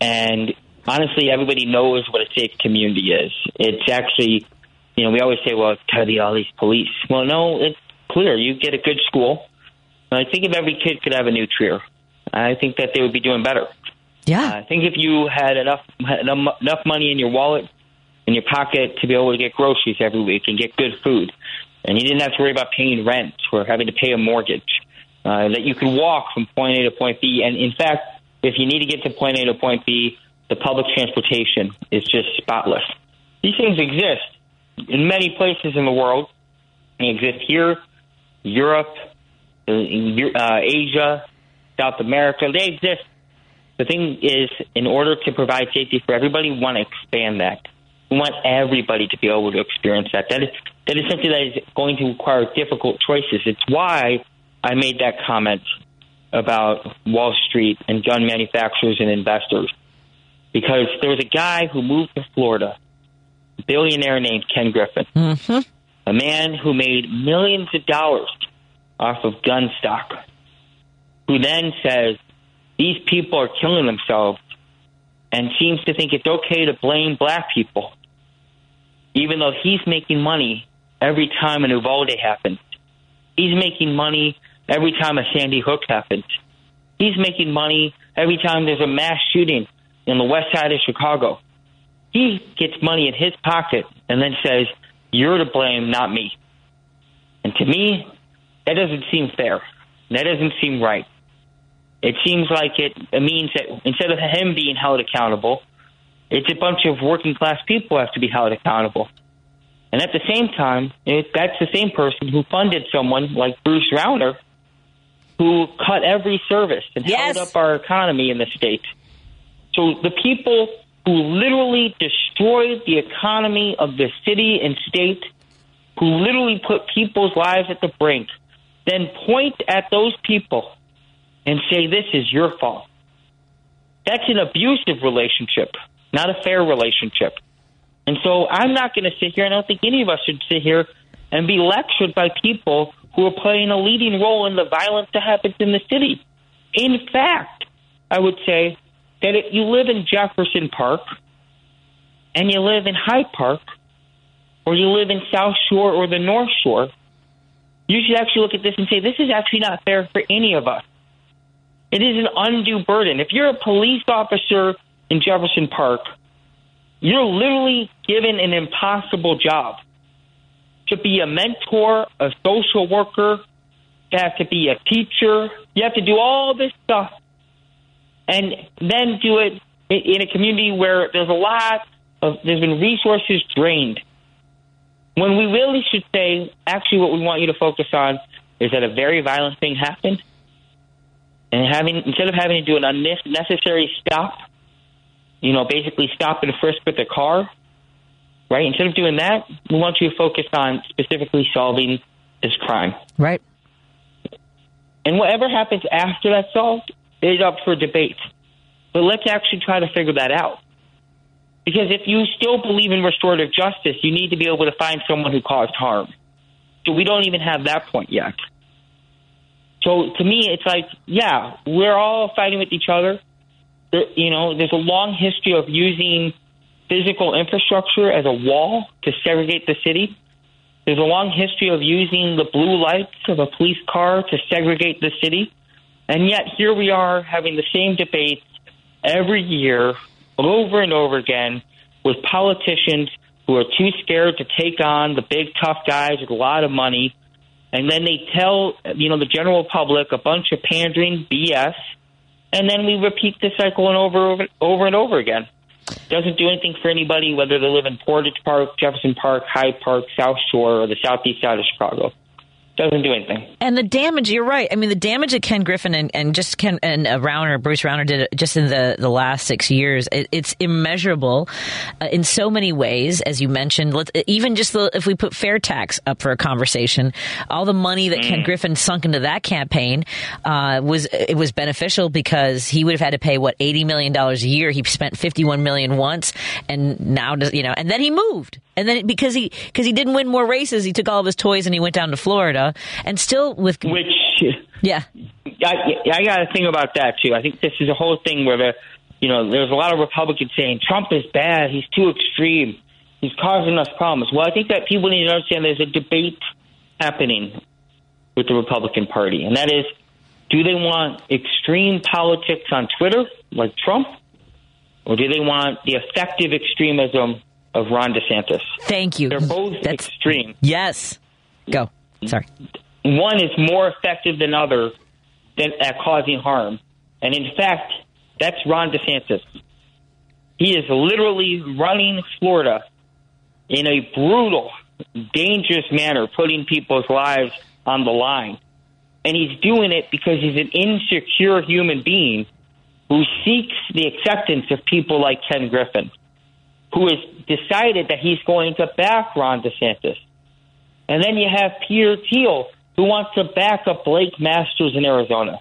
And honestly, everybody knows what a safe community is. It's actually, you know, we always say, well, it's study all these police. Well, no, it's clear. You get a good school. I think if every kid could have a New Trier, I think that they would be doing better. Yeah. Uh, I think if you had enough enough money in your wallet, in your pocket to be able to get groceries every week and get good food, and you didn't have to worry about paying rent or having to pay a mortgage, uh, that you could walk from point A to point B. And in fact, if you need to get to point A to point B, the public transportation is just spotless. These things exist in many places in the world. They exist here, Europe, uh, Asia, South America. They exist. The thing is, in order to provide safety for everybody, we want to expand that. We want everybody to be able to experience that. That is, that is something that is going to require difficult choices. It's why I made that comment about Wall Street and gun manufacturers and investors. Because there was a guy who moved to Florida, a billionaire named Ken Griffin, mm-hmm. a man who made millions of dollars off of gun stock, who then says these people are killing themselves and seems to think it's okay to blame black people, even though he's making money every time an Uvalde happens. He's making money every time a Sandy Hook happens. He's making money every time there's a mass shooting in the west side of Chicago. He gets money in his pocket and then says, You're to blame, not me. And to me, that doesn't seem fair. That doesn't seem right. It seems like it, it means that instead of him being held accountable, it's a bunch of working class people have to be held accountable. And at the same time, it, that's the same person who funded someone like Bruce Rauner who cut every service and yes. held up our economy in the state. So the people who literally destroyed the economy of the city and state, who literally put people's lives at the brink, then point at those people and say, This is your fault. That's an abusive relationship, not a fair relationship. And so I'm not going to sit here, and I don't think any of us should sit here and be lectured by people who are playing a leading role in the violence that happens in the city. In fact, I would say that if you live in Jefferson Park and you live in Hyde Park or you live in South Shore or the North Shore, you should actually look at this and say, this is actually not fair for any of us. It is an undue burden. If you're a police officer in Jefferson Park, you're literally given an impossible job to be a mentor, a social worker. You have to be a teacher. You have to do all this stuff and then do it in a community where there's a lot of, there's been resources drained. When we really should say, actually, what we want you to focus on is that a very violent thing happened. And having, instead of having to do an unnecessary stop, you know, basically stop and frisk with the car, right? Instead of doing that, we want you to focus on specifically solving this crime. Right. And whatever happens after that's solved is up for debate. But let's actually try to figure that out. Because if you still believe in restorative justice, you need to be able to find someone who caused harm. So we don't even have that point yet. So to me, it's like, yeah, we're all fighting with each other. There, you know, there's a long history of using physical infrastructure as a wall to segregate the city. There's a long history of using the blue lights of a police car to segregate the city. And yet here we are having the same debates every year over and over again with politicians who are too scared to take on the big tough guys with a lot of money. And then they tell, you know, the general public a bunch of pandering BS. And then we repeat the cycle and over, over and over again doesn't do anything for anybody, whether they live in Portage Park, Jefferson Park, Hyde Park, South Shore, or the southeast side of Chicago. Doesn't do anything. And the damage, you're right. I mean, the damage that Ken Griffin and, and just Ken and uh, Rauner, Bruce Rauner did just in the, the last six years, it, it's immeasurable uh, in so many ways, as you mentioned. Let's, even just the, if we put fair tax up for a conversation, all the money that Ken Griffin sunk into that campaign uh, was it was beneficial because he would have had to pay what eighty million dollars a year. He spent fifty one million once, and now does you know, and then he moved. And then because he because he didn't win more races, he took all of his toys and he went down to Florida, and still with which yeah, I, I got to think about that too. I think this is a whole thing where the you know there's a lot of Republicans saying Trump is bad, he's too extreme, he's causing us problems. Well, I think that people need to understand there's a debate happening with the Republican Party, and that is, do they want extreme politics on Twitter like Trump, or do they want the effective extremism of Ron DeSantis? Thank you. They're both extreme. Yes. Go. Sorry. One is more effective than other than at causing harm, and in fact, that's Ron DeSantis. He is literally running Florida in a brutal, dangerous manner, putting people's lives on the line. And he's doing it because he's an insecure human being who seeks the acceptance of people like Ken Griffin, who has decided that he's going to back Ron DeSantis. And then you have Peter Thiel, who wants to back up Blake Masters in Arizona.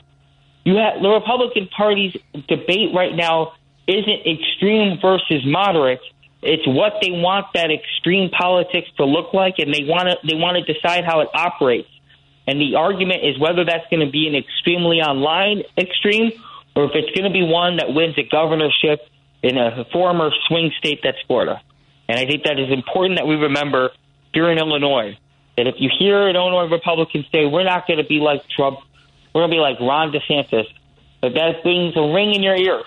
You have the Republican Party's debate right now isn't extreme versus moderate. It's what they want that extreme politics to look like, and they want to they want to decide how it operates. And the argument is whether that's going to be an extremely online extreme, or if it's going to be one that wins a governorship in a former swing state that's Florida. And I think that is important that we remember here in Illinois that if you hear an Illinois Republican say we're not going to be like Trump, we're going to be like Ron DeSantis, that that brings a ring in your ear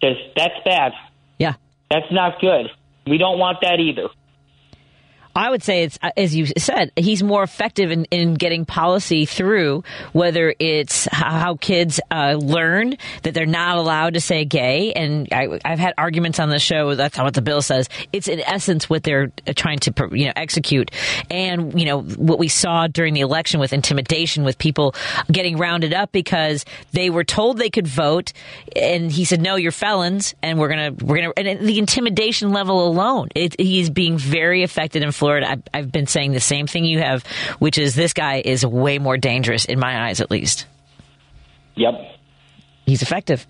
because that's bad. Yeah. That's not good. We don't want that either. I would say it's as you said, he's more effective in, in getting policy through. Whether it's how kids uh, learn that they're not allowed to say gay, and I, have had arguments on the show. That's not what the bill says. It's in essence what they're trying to you know execute, and you know what we saw during the election with intimidation, with people getting rounded up because they were told they could vote, and he said, "No, you're felons," and we're gonna we're gonna and the intimidation level alone, it, he's being very effective in. Florida I've, I've been saying the same thing you have, which is this guy is way more dangerous in my eyes, at least. Yep. He's effective.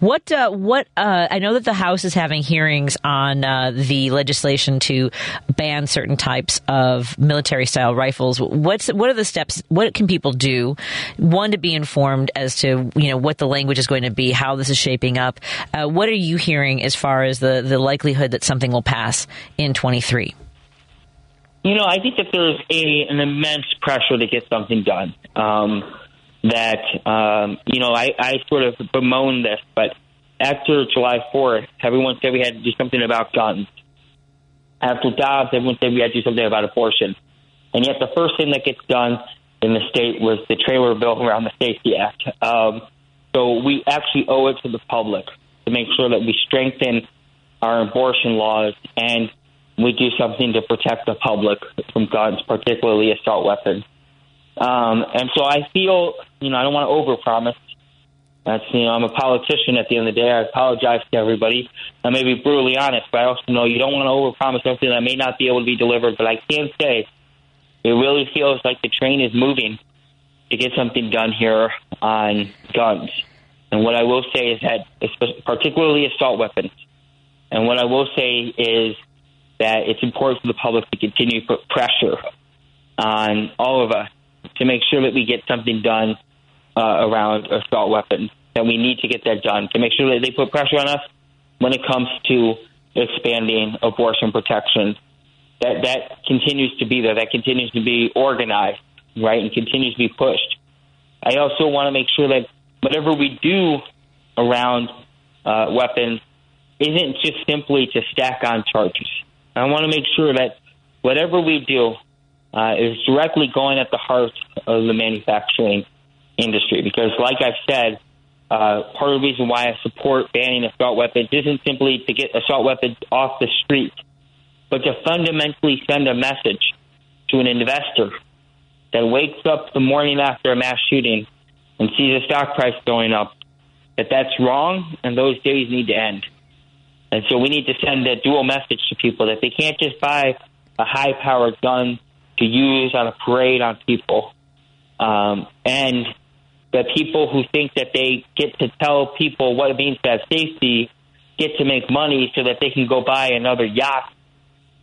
What? Uh, what? Uh, I know that the House is having hearings on uh, the legislation to ban certain types of military-style rifles. What's? What are the steps? What can people do? One to be informed as to you know what the language is going to be, how this is shaping up. Uh, what are you hearing as far as the the likelihood that something will pass in twenty three? You know, I think that there's a, an immense pressure to get something done. Um, that, um, you know, I, I sort of bemoan this, but after July 4th, everyone said we had to do something about guns. After Dobbs, everyone said we had to do something about abortion. And yet the first thing that gets done in the state was the trailer bill around the Safety Act. Um, so we actually owe it to the public to make sure that we strengthen our abortion laws and we do something to protect the public from guns, particularly assault weapons. Um, and so I feel, you know, I don't want to overpromise. That's, you know, I'm a politician at the end of the day. I apologize to everybody. I may be brutally honest, but I also know you don't want to overpromise something that may not be able to be delivered. But I can say it really feels like the train is moving to get something done here on guns. And what I will say is that, particularly assault weapons, and what I will say is that it's important for the public to continue to put pressure on all of us to make sure that we get something done uh, around assault weapons. That we need to get that done to make sure that they put pressure on us when it comes to expanding abortion protection. That that continues to be there. That continues to be organized, right, and continues to be pushed. I also want to make sure that whatever we do around uh, weapons isn't just simply to stack on charges. I want to make sure that whatever we do uh, is directly going at the heart of the manufacturing industry. Because, like I've said, uh, part of the reason why I support banning assault weapons isn't simply to get assault weapons off the street, but to fundamentally send a message to an investor that wakes up the morning after a mass shooting and sees the stock price going up, that that's wrong and those days need to end. And so we need to send a dual message to people that they can't just buy a high powered gun to use on a parade on people. Um, and the people who think that they get to tell people what it means to have safety get to make money so that they can go buy another yacht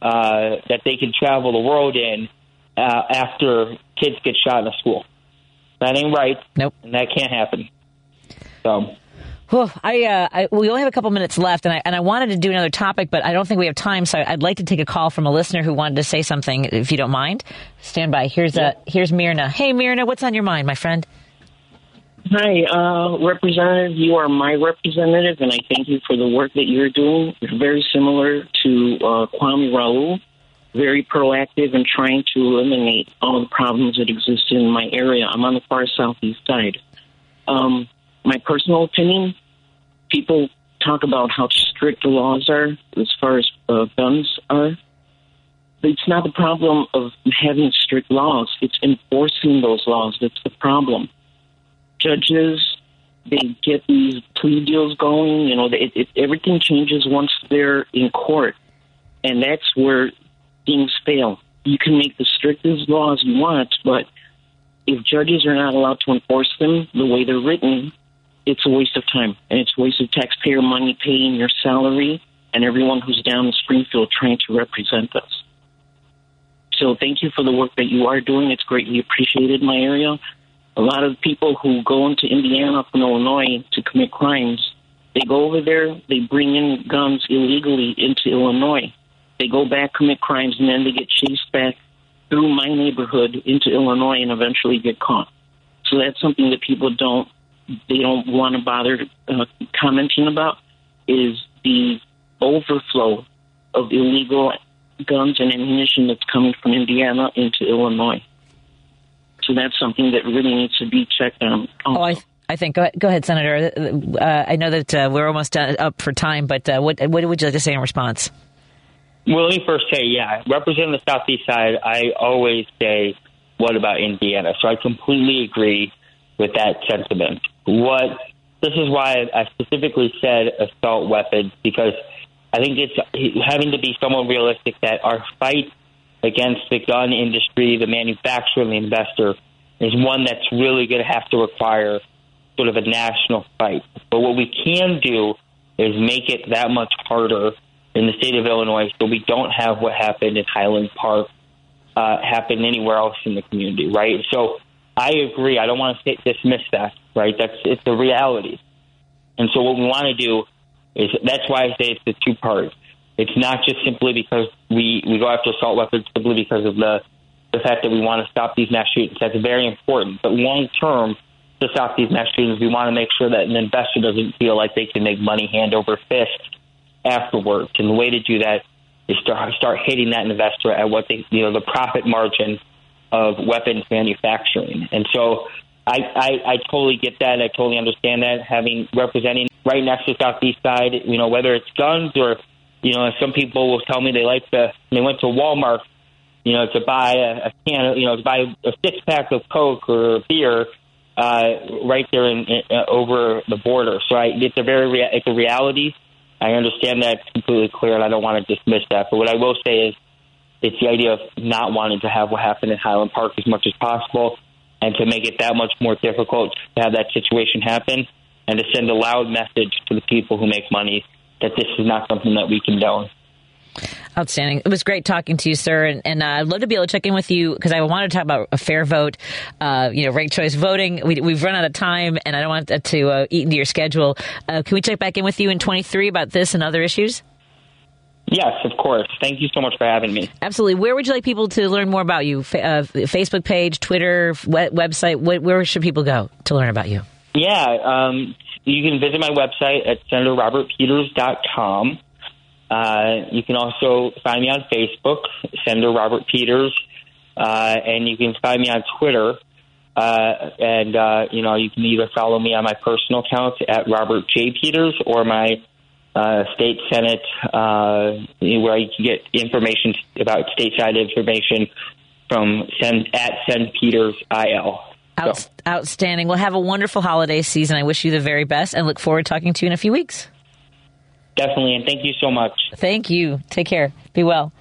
uh, that they can travel the world in uh, after kids get shot in a school. That ain't right. Nope. And that can't happen. So. Whew, I, uh, I, we only have a couple minutes left, and I and I wanted to do another topic, but I don't think we have time. So I'd like to take a call from a listener who wanted to say something, if you don't mind. Stand by. Here's uh, here's Mirna. Hey, Mirna, what's on your mind, my friend? Hi, uh, Representative. You are my representative, and I thank you for the work that you're doing. It's very similar to uh, Kwame Raoul, very proactive in trying to eliminate all the problems that exist in my area. I'm on the far southeast side. Um, my personal opinion people talk about how strict the laws are as far as uh, guns are. It's not the problem of having strict laws, it's enforcing those laws that's the problem judges they get these plea deals going. You know, it, it, everything changes once they're in court, and that's where things fail. You can make the strictest laws you want, but if judges are not allowed to enforce them the way they're written, it's a waste of time and it's a waste of taxpayer money paying your salary and everyone who's down in Springfield trying to represent us. So thank you for the work that you are doing. It's greatly appreciated in my area a lot of people who go into Indiana from Illinois to commit crimes, they go over there, they bring in guns illegally into Illinois. They go back, commit crimes, and then they get chased back through my neighborhood into Illinois and eventually get caught. So that's something that people don't they don't want to bother uh, commenting about is the overflow of illegal guns and ammunition that's coming from Indiana into Illinois. So that's something that really needs to be checked on. Oh, I, I think. Go ahead, go ahead Senator. Uh, I know that uh, we're almost done, up for time, but uh, what, what would you like to say in response? Well, let me first say, yeah, representing the Southeast side, I always say, what about Indiana? So I completely agree with that sentiment. What this is why I specifically said assault weapons because I think it's having to be somewhat realistic that our fight against the gun industry, the manufacturer, and the investor is one that's really going to have to require sort of a national fight. But what we can do is make it that much harder in the state of Illinois so we don't have what happened in Highland Park uh, happen anywhere else in the community, right? So I agree. I don't want to dismiss that, right? That's it's the reality. And so what we want to do is that's why I say it's the two parts. It's not just simply because we, we go after assault weapons simply because of the the fact that we want to stop these mass shootings. That's very important. But long term, to stop these mass shootings, we want to make sure that an investor doesn't feel like they can make money hand over fist afterwards. And the way to do that is to start hitting that investor at what they, you know, the profit margin of weapons manufacturing. And so I, I, I totally get that. I totally understand that. Having representing right next to Southeast Side, you know, whether it's guns or you know, some people will tell me they like to, they went to Walmart, you know, to buy a, a can, you know, to buy a six pack of Coke or beer, uh, right there in, in uh, over the border. So I, it's a very, rea- it's a reality. I understand that completely clear, and I don't want to dismiss that. But what I will say is, it's the idea of not wanting to have what happened in Highland Park as much as possible, and to make it that much more difficult to have that situation happen, and to send a loud message to the people who make money that this is not something that we condone. Outstanding. It was great talking to you, sir. And, and uh, I'd love to be able to check in with you because I want to talk about a fair vote, uh, you know, ranked choice voting. We, have run out of time and I don't want to uh, eat into your schedule. Uh, can we check back in with you in 23 about this and other issues? Yes, of course. Thank you so much for having me. Absolutely. Where would you like people to learn more about you? Uh, Facebook page, Twitter, website? Where should people go to learn about you? Yeah, um, you can visit my website at senatorrobertpeters.com. Uh, you can also find me on Facebook, Senator Robert Peters, uh, and you can find me on Twitter. Uh, and uh, you know, you can either follow me on my personal account at Robert J. Peters or my uh, state senate, uh, where you can get information about stateside information from Sen, at St. Peter's IL. Out, Outstanding. Well, have a wonderful holiday season. I wish you the very best and look forward to talking to you in a few weeks. Definitely, and thank you so much. Thank you. Take care. Be well.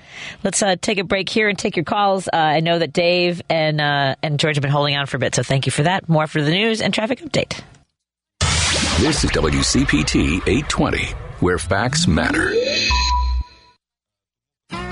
Let's uh, take a break here and take your calls. Uh, I know that Dave and uh, and George have been holding on for a bit, so thank you for that. More for the news and traffic update. This is WCPT 820, where facts matter.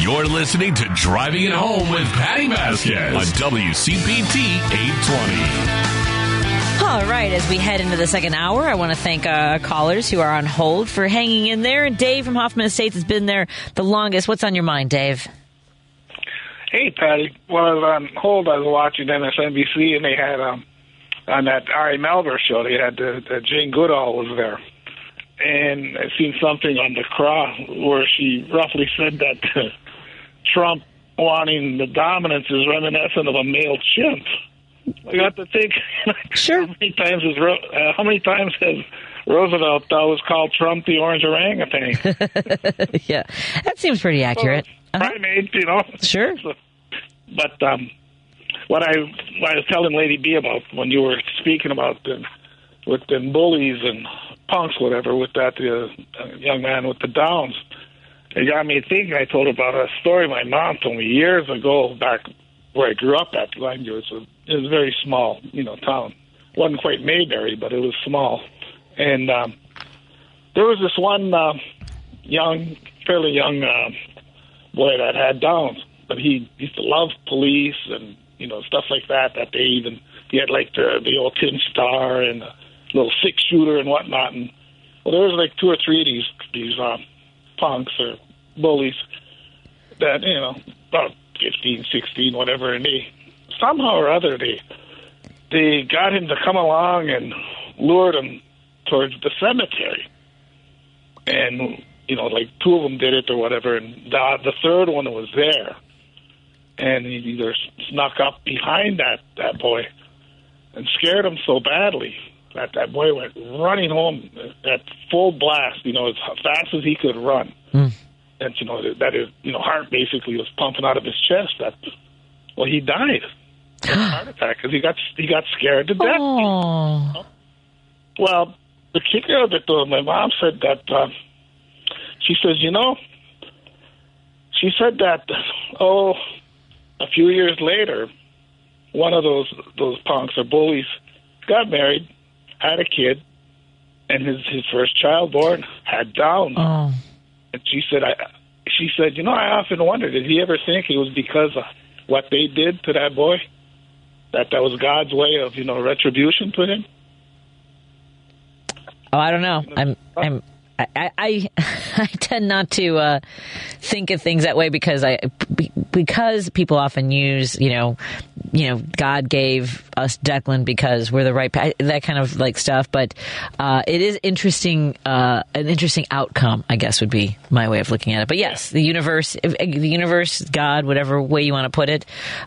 You're listening to Driving It Home with Patty Vasquez on WCPT 820. All right, as we head into the second hour, I want to thank uh, callers who are on hold for hanging in there. And Dave from Hoffman Estates has been there the longest. What's on your mind, Dave? Hey, Patty. Well, I was on hold. I was watching MSNBC, and they had um, on that Ari Melber show. They had the, the Jane Goodall was there, and I seen something on the cross where she roughly said that Trump wanting the dominance is reminiscent of a male chimp. I got to think. Sure. how many times has uh, how many times has Roosevelt always called Trump the orange orangutan? yeah, that seems pretty accurate. Uh-huh. Primate, you know. Sure. So, but um, what I what I was telling Lady B about when you were speaking about the with the bullies and punks, whatever, with that uh, young man with the downs, it got me thinking. I told about a story my mom told me years ago back where I grew up at. Like it was a it was a very small, you know, town. wasn't quite Mayberry, but it was small, and um, there was this one uh, young, fairly young uh, boy that had downs, but he used to love police and you know stuff like that. That they even he had like the the old tin star and a little six shooter and whatnot. And well, there was like two or three of these these uh, punks or bullies that you know about fifteen, sixteen, whatever, and they somehow or other they they got him to come along and lured him towards the cemetery, and you know like two of them did it or whatever, and the the third one was there, and he either snuck up behind that that boy and scared him so badly that that boy went running home at full blast, you know, as fast as he could run. Mm. And you know that his you know heart basically was pumping out of his chest. That well, he died of a heart attack because he got he got scared to death. Oh. Well, the kicker of it though, my mom said that uh, she says, you know, she said that oh, a few years later, one of those those punks or bullies got married, had a kid, and his his first child born had Down. Oh. And she said, I. She said, you know, I often wonder, did he ever think it was because of what they did to that boy? That that was God's way of, you know, retribution to him? Oh, I don't know. I'm I'm I I, I tend not to uh, think of things that way because I because people often use you know you know God gave us Declan because we're the right that kind of like stuff. But uh, it is interesting uh, an interesting outcome. I guess would be my way of looking at it. But yes, the universe, the universe, God, whatever way you want to put it,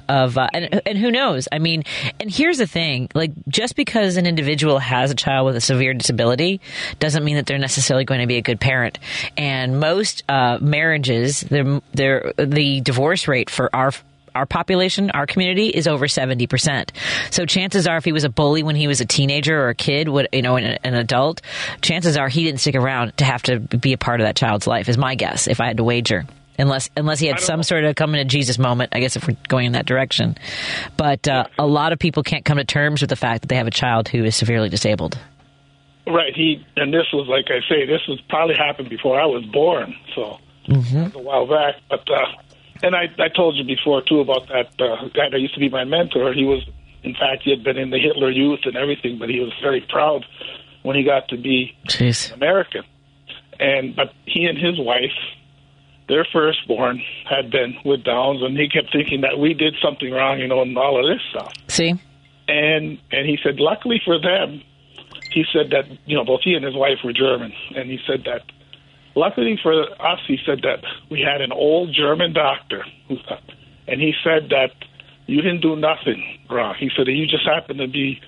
of uh, and and who knows? I mean, and here's the thing: like just because an individual has a child with a severe disability doesn't mean that they're necessarily going to be a good parent. And most uh, marriages, they're, they're, the divorce rate for our our population, our community is over 70%. So chances are if he was a bully when he was a teenager or a kid, would, you know, an, an adult, chances are he didn't stick around to have to be a part of that child's life is my guess if I had to wager. Unless, unless he had some sort of coming to Jesus moment, I guess if we're going in that direction. But uh, a lot of people can't come to terms with the fact that they have a child who is severely disabled. Right. He and this was like I say, this was probably happened before I was born, so Mm-hmm. a while back. But uh, and I I told you before too about that uh, guy that used to be my mentor. He was, in fact, he had been in the Hitler Youth and everything, but he was very proud when he got to be Jeez. American. And but he and his wife their firstborn had been with Downs, and he kept thinking that we did something wrong, you know, and all of this stuff. See? And and he said, luckily for them, he said that you know both he and his wife were German, and he said that luckily for us, he said that we had an old German doctor, and he said that you didn't do nothing wrong. He said that you just happened to be.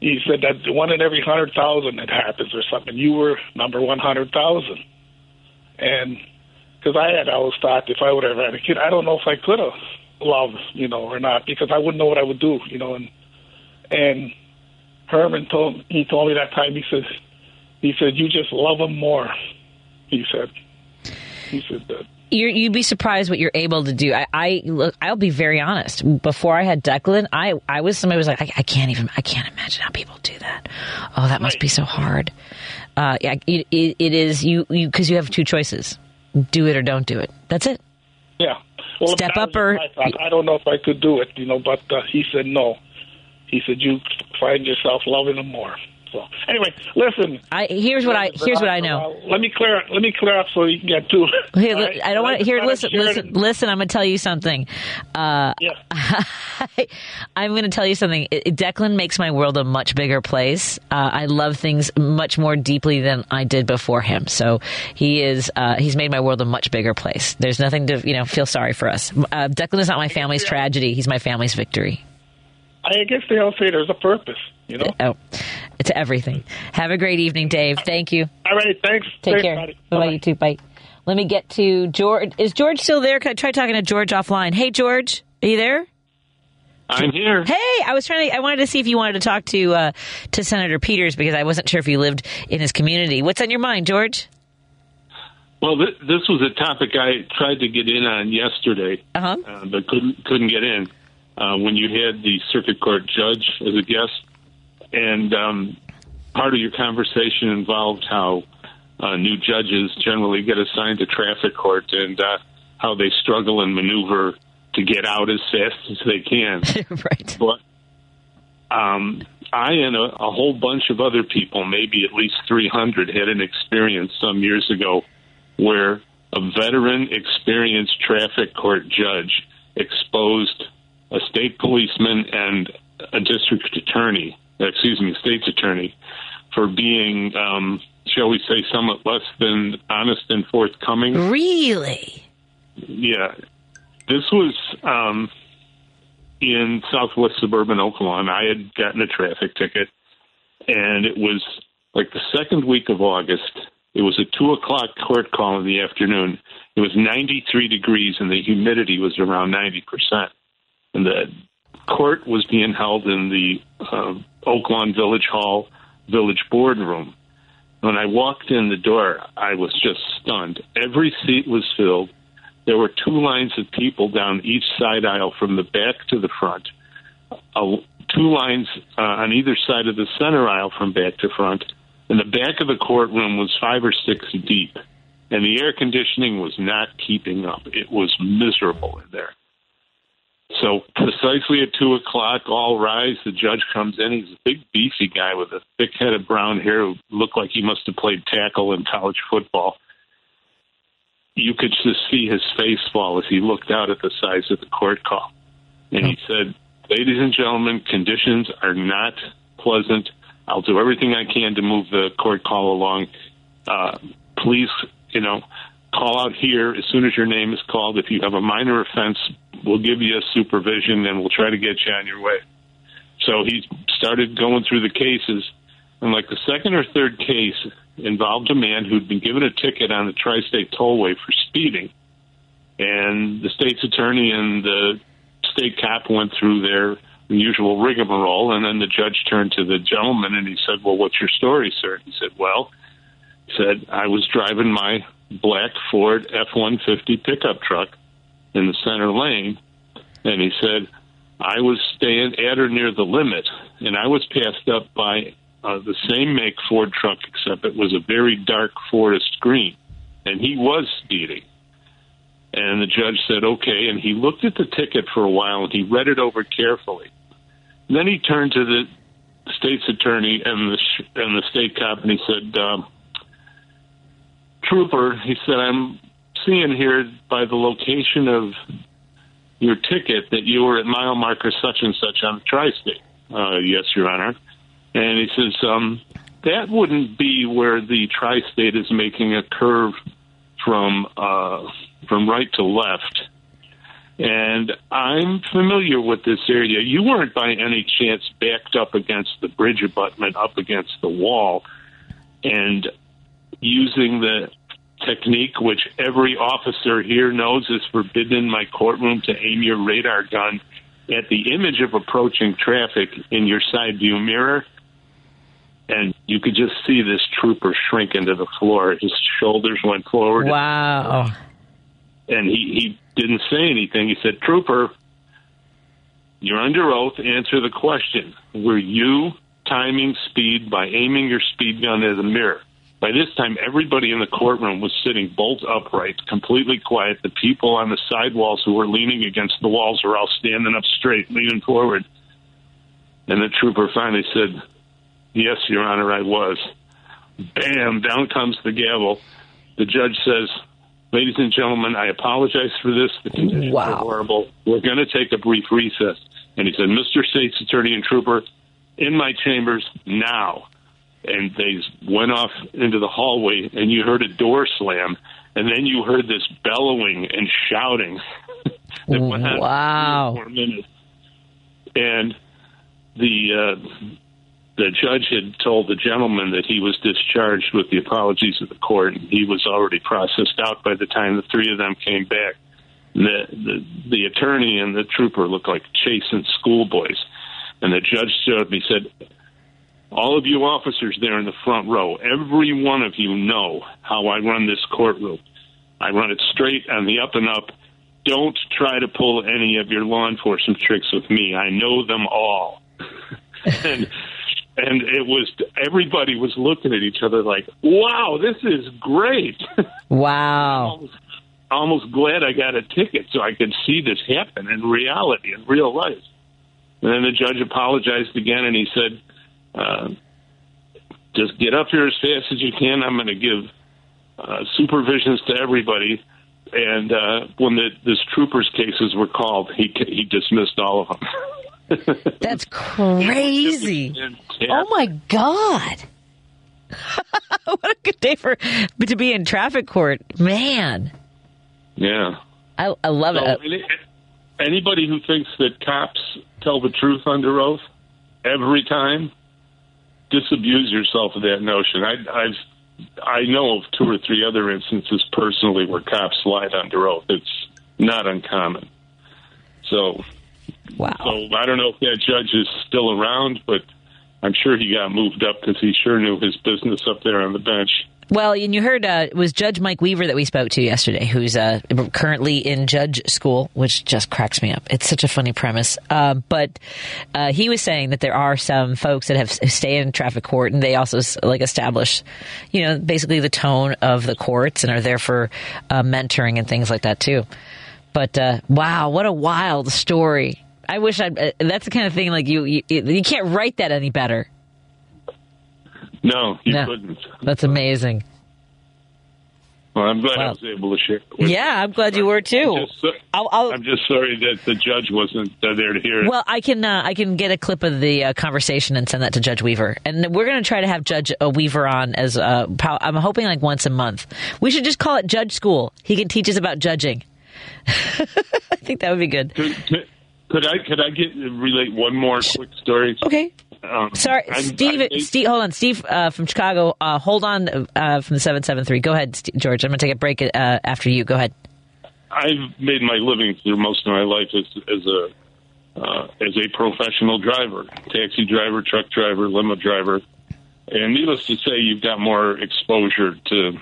He said that one in every hundred thousand that happens or something. You were number one hundred thousand, and because I had always thought if I would have had a kid, I don't know if I could have loved, you know, or not, because I wouldn't know what I would do, you know. And and Herman told he told me that time. He said he said you just love him more. He said he said that. You're, you'd be surprised what you're able to do. I, I look. I'll be very honest. Before I had Declan, I, I was somebody who was like, I, I can't even. I can't imagine how people do that. Oh, that must be so hard. Uh, yeah, it, it, it is you you because you have two choices: do it or don't do it. That's it. Yeah. Well, Step up or- my. I don't know if I could do it, you know, but uh, he said no. He said you find yourself loving him more. So anyway, listen. I here's what I here's what I know. Let me clear. Let me clear up so you can get to. All right? I don't want to. Here, Let listen, listen, listen. I'm going to tell you something. Uh, I'm going to tell you something. I- Declan makes my world a much bigger place. Uh, I love things much more deeply than I did before him. So he is. Uh, he's made my world a much bigger place. There's nothing to you know feel sorry for us. Uh, Declan is not my family's tragedy. He's my family's victory. I guess they all say there's a purpose. You know. Oh, to everything. Have a great evening, Dave. Thank you. All right. Thanks. Take Thanks, care. buddy. Bye bye. You too. Bye. Let me get to George. Is George still there? Can I try talking to George offline? Hey, George, are you there? I'm here. Hey, I was trying to. I wanted to see if you wanted to talk to uh, to Senator Peters because I wasn't sure if you lived in his community. What's on your mind, George? Well, th- this was a topic I tried to get in on yesterday, uh-huh. uh, but couldn't couldn't get in uh, when you had the circuit court judge as a guest, and um, part of your conversation involved how uh, new judges generally get assigned to traffic court and uh, how they struggle and maneuver to get out as fast as they can. right. But um, I and a, a whole bunch of other people, maybe at least 300, had an experience some years ago where a veteran, experienced traffic court judge exposed a state policeman and a district attorney, excuse me, state's attorney, for being, um, shall we say, somewhat less than honest and forthcoming. Really? Yeah. This was um, in southwest suburban Oak Lawn. I had gotten a traffic ticket, and it was like the second week of August. It was a two o'clock court call in the afternoon. It was 93 degrees, and the humidity was around 90 percent. And the court was being held in the uh, Oak Lawn Village Hall Village Boardroom. When I walked in the door, I was just stunned. Every seat was filled. There were two lines of people down each side aisle from the back to the front. Uh, two lines uh, on either side of the center aisle from back to front. And the back of the courtroom was five or six deep. And the air conditioning was not keeping up. It was miserable in there. So precisely at two o'clock, all rise. The judge comes in. He's a big, beefy guy with a thick head of brown hair who looked like he must have played tackle in college football. You could just see his face fall as he looked out at the size of the court call. And he said, Ladies and gentlemen, conditions are not pleasant. I'll do everything I can to move the court call along. Uh, please, you know, call out here as soon as your name is called. If you have a minor offense, we'll give you a supervision and we'll try to get you on your way. So he started going through the cases, and like the second or third case involved a man who'd been given a ticket on the tri-state tollway for speeding, and the state's attorney and the state cop went through their usual rigmarole, and then the judge turned to the gentleman and he said, "Well, what's your story, sir?" He said, "Well," said, "I was driving my black Ford F-150 pickup truck in the center lane, and he said." I was staying at or near the limit, and I was passed up by uh, the same make Ford truck, except it was a very dark forest green, and he was speeding. And the judge said, okay, and he looked at the ticket for a while, and he read it over carefully. Then he turned to the state's attorney and the sh- and the state cop, and he said, um, "Trooper," he said, "I'm seeing here by the location of your ticket that you were at mile marker such and such on the tri-state. Uh, yes, Your Honor. And he says, um, that wouldn't be where the tri-state is making a curve from uh, from right to left. And I'm familiar with this area. You weren't by any chance backed up against the bridge abutment, up against the wall, and using the technique which every officer here knows is forbidden in my courtroom to aim your radar gun at the image of approaching traffic in your side view mirror. And you could just see this trooper shrink into the floor. His shoulders went forward. Wow. And he, he didn't say anything. He said, Trooper, you're under oath. Answer the question. Were you timing speed by aiming your speed gun at the mirror? By this time, everybody in the courtroom was sitting bolt upright, completely quiet. The people on the side walls who were leaning against the walls were all standing up straight, leaning forward. And the trooper finally said, Yes, Your Honor, I was. Bam, down comes the gavel. The judge says, Ladies and gentlemen, I apologize for this. The conditions Wow. are horrible. We're going to take a brief recess. And he said, Mr. State's Attorney and Trooper, in my chambers now. And they went off into the hallway, and you heard a door slam, and then you heard this bellowing and shouting that went on Wow. for three or four minutes. And the uh, the judge had told the gentleman that he was discharged with the apologies of the court, and he was already processed out by the time the three of them came back. The the, the attorney and the trooper looked like chasing schoolboys, and the judge stood up. and said, "All of you officers there in the front row, every one of you know how I run this courtroom. I run it straight on the up and up." Don't try to pull any of your law enforcement tricks with me. I know them all. and and it was everybody was looking at each other like, "Wow, this is great." Wow. Almost glad I got a ticket so I could see this happen in reality, in real life. And then the judge apologized again, and he said, uh, "Just get up here as fast as you can. I'm going to give uh, supervisions to everybody." And uh, when the this troopers' cases were called, he he dismissed all of them. That's crazy. Oh my God. what a good day for to be in traffic court. Man. Yeah. I, I love So, it. any- anybody who thinks that cops tell the truth under oath every time, disabuse yourself of that notion. I, I've I know of two or three other instances personally where cops lied under oath. It's not uncommon. So, wow. So I don't know if that judge is still around, but I'm sure he got moved up because he sure knew his business up there on the bench. Well, and you heard uh, it was Judge Mike Weaver that we spoke to yesterday, who's uh, currently in judge school, which just cracks me up. It's such a funny premise. Uh, but uh, he was saying that there are some folks that have stay in traffic court, and they also like establish, you know, basically the tone of the courts, and are there for uh, mentoring and things like that too. But uh, wow, what a wild story! I wish I. That's the kind of thing like you, you you can't write that any better. No, you No. couldn't. That's amazing. Well, I'm glad I was able to share. it with Yeah, I'm glad you were too. I'm just, so- I'll, I'll, I'm just sorry that the judge wasn't uh, there to hear it. Well, I can uh, I can get a clip of the uh, conversation and send that to Judge Weaver, and we're going to try to have Judge uh, Weaver on as uh, pow- I'm hoping like once a month. We should just call it Judge School. He can teach us about judging. I think that would be good. Could, could, could I could I get relate one more quick story? Okay. Um, Sorry, I'm- Steve. I- Steve, hold on, Steve uh, from Chicago. Uh, hold on uh, from the seven seven three. Go ahead, Steve, George. I'm going to take a break uh, after you. Go ahead. I've made my living through most of my life as as a uh, as a professional driver, taxi driver, truck driver, limo driver, and needless to say, you've got more exposure to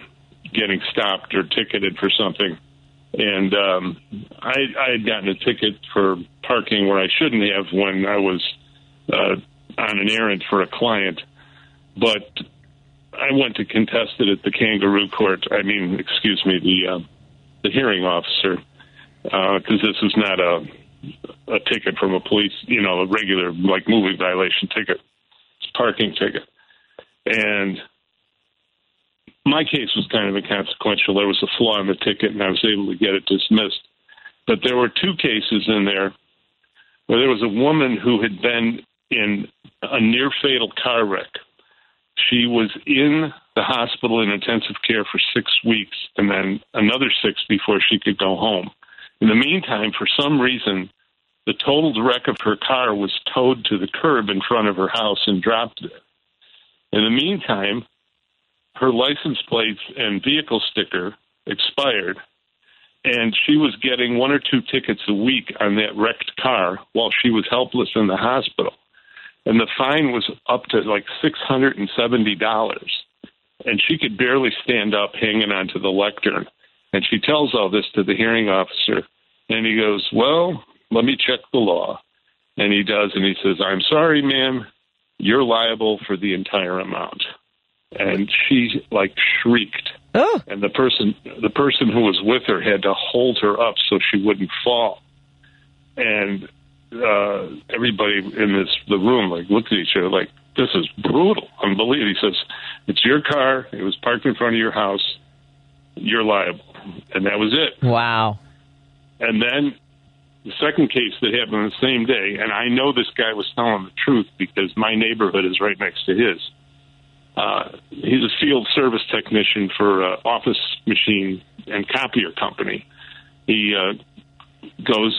getting stopped or ticketed for something. And um, I, I had gotten a ticket for parking where I shouldn't have when I was uh, on an errand for a client, but I went to contest it at the kangaroo court. I mean, excuse me, the uh, the hearing officer, because this is not a a ticket from a police, you know, a regular like moving violation ticket. It's a parking ticket, and my case was kind of inconsequential. There was a flaw in the ticket, and I was able to get it dismissed. But there were two cases in there where there was a woman who had been in a near fatal car wreck. She was in the hospital in intensive care for six weeks and then another six before she could go home. In the meantime, for some reason, the totaled wreck of her car was towed to the curb in front of her house and dropped there. In the meantime, her license plates and vehicle sticker expired, and she was getting one or two tickets a week on that wrecked car while she was helpless in the hospital. And the fine was up to like $670. And she could barely stand up hanging onto the lectern. And she tells all this to the hearing officer. And he goes, Well, let me check the law. And he does. And he says, I'm sorry, ma'am. You're liable for the entire amount. And she like shrieked. Oh. And the person the person who was with her had to hold her up so she wouldn't fall. And uh everybody in this the room like looked at each other like this is brutal unbelievable. He says it's your car. It was parked in front of your house. You're liable. And that was it. Wow. and then the second case that happened the same day and i know this guy was telling the truth because my neighborhood is right next to his. Uh he's a field service technician for uh, office machine and copier company. He uh goes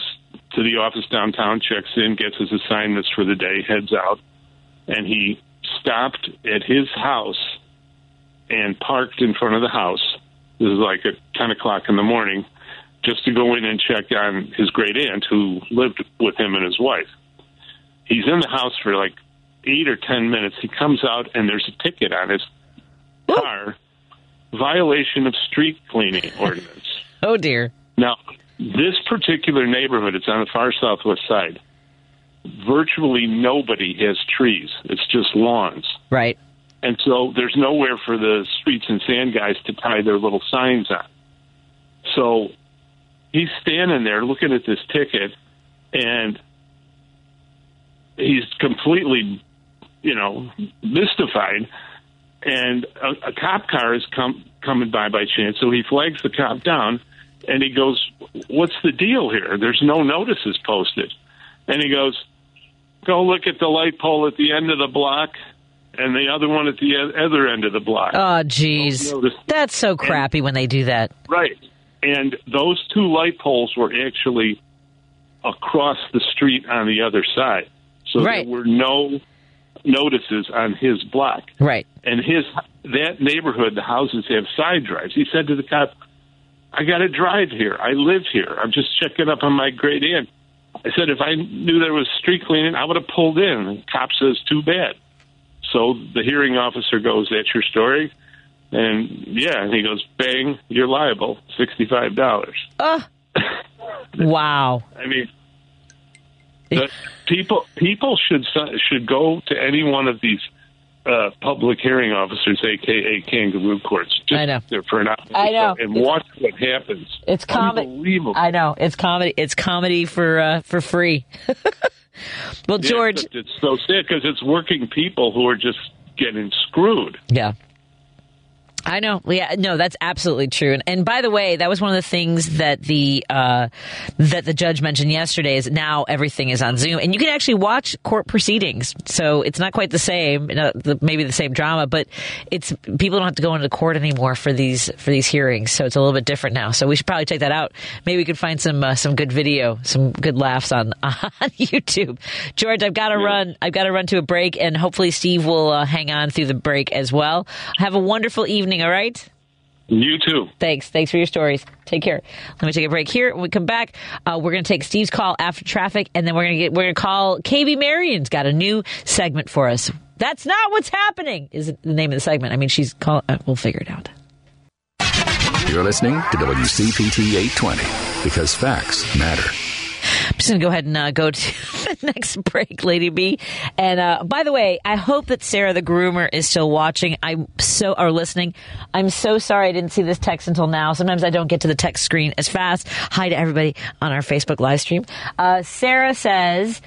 to the office downtown, checks in, gets his assignments for the day, heads out, and he stopped at his house and parked in front of the house. This is like at 10 o'clock in the morning, just to go in and check on his great aunt who lived with him and his wife. He's in the house for like eight or 10 minutes. He comes out, and there's a ticket on his car violation of street cleaning ordinance. Oh dear. Now, this particular neighborhood, it's on the far southwest side. Virtually nobody has trees. It's just lawns. Right. And so there's nowhere for the streets and sand guys to tie their little signs on. So he's standing there looking at this ticket and he's completely, you know, mystified. And a, a cop car is com- coming by by chance, so he flags the cop down and he goes, What's the deal here? There's no notices posted. And he goes, Go look at the light pole at the end of the block and the other one at the other end of the block. Oh, jeez. That's so crappy when they do that. Right. And those two light poles were actually across the street on the other side. So Right. there were no notices on his block. Right. And his that neighborhood, the houses have side drives. He said to the cop, I got to drive here. I live here. I'm just checking up on my great aunt. I said, if I knew there was street cleaning, I would have pulled in. The cop says, too bad. So the hearing officer goes, that's your story? And yeah, and he goes, bang, you're liable, $65. Uh, wow. I mean, people people should should go to any one of these uh, public hearing officers, aka kangaroo courts, just I know. there for an hour I know. and watch what happens. It's comedy. I know. It's comedy. It's comedy for uh, for free. well, Yeah, George. it's so sad because it's working people who are just getting screwed. Yeah. I know. Yeah, no, that's absolutely true. And, and by the way, that was one of the things that the uh, that the judge mentioned yesterday. Is now everything is on Zoom, and you can actually watch court proceedings. So it's not quite the same, the, maybe the same drama, but it's people don't have to go into court anymore for these for these hearings. So it's a little bit different now. So we should probably check that out. Maybe we could find some uh, some good video, some good laughs on on YouTube. George, I've got to run. I've got to run to a break, and hopefully Steve will uh, hang on through the break as well. Have a wonderful evening. All right. You too. Thanks. Thanks for your stories. Take care. Let me take a break here. When we come back, uh, we're going to take Steve's call after traffic, and then we're going to get we're going to call KB Marion's got a new segment for us. That's not what's happening. Is the name of the segment? I mean, she's call. Uh, we'll figure it out. You're listening to WCPT 820 because facts matter. Just going to go ahead and uh, go to the next break, Lady B. And uh, by the way, I hope that Sarah the groomer is still watching. I'm so or listening. I'm so sorry I didn't see this text until now. Sometimes I don't get to the text screen as fast. Hi to everybody on our Facebook live stream. Uh, Sarah says.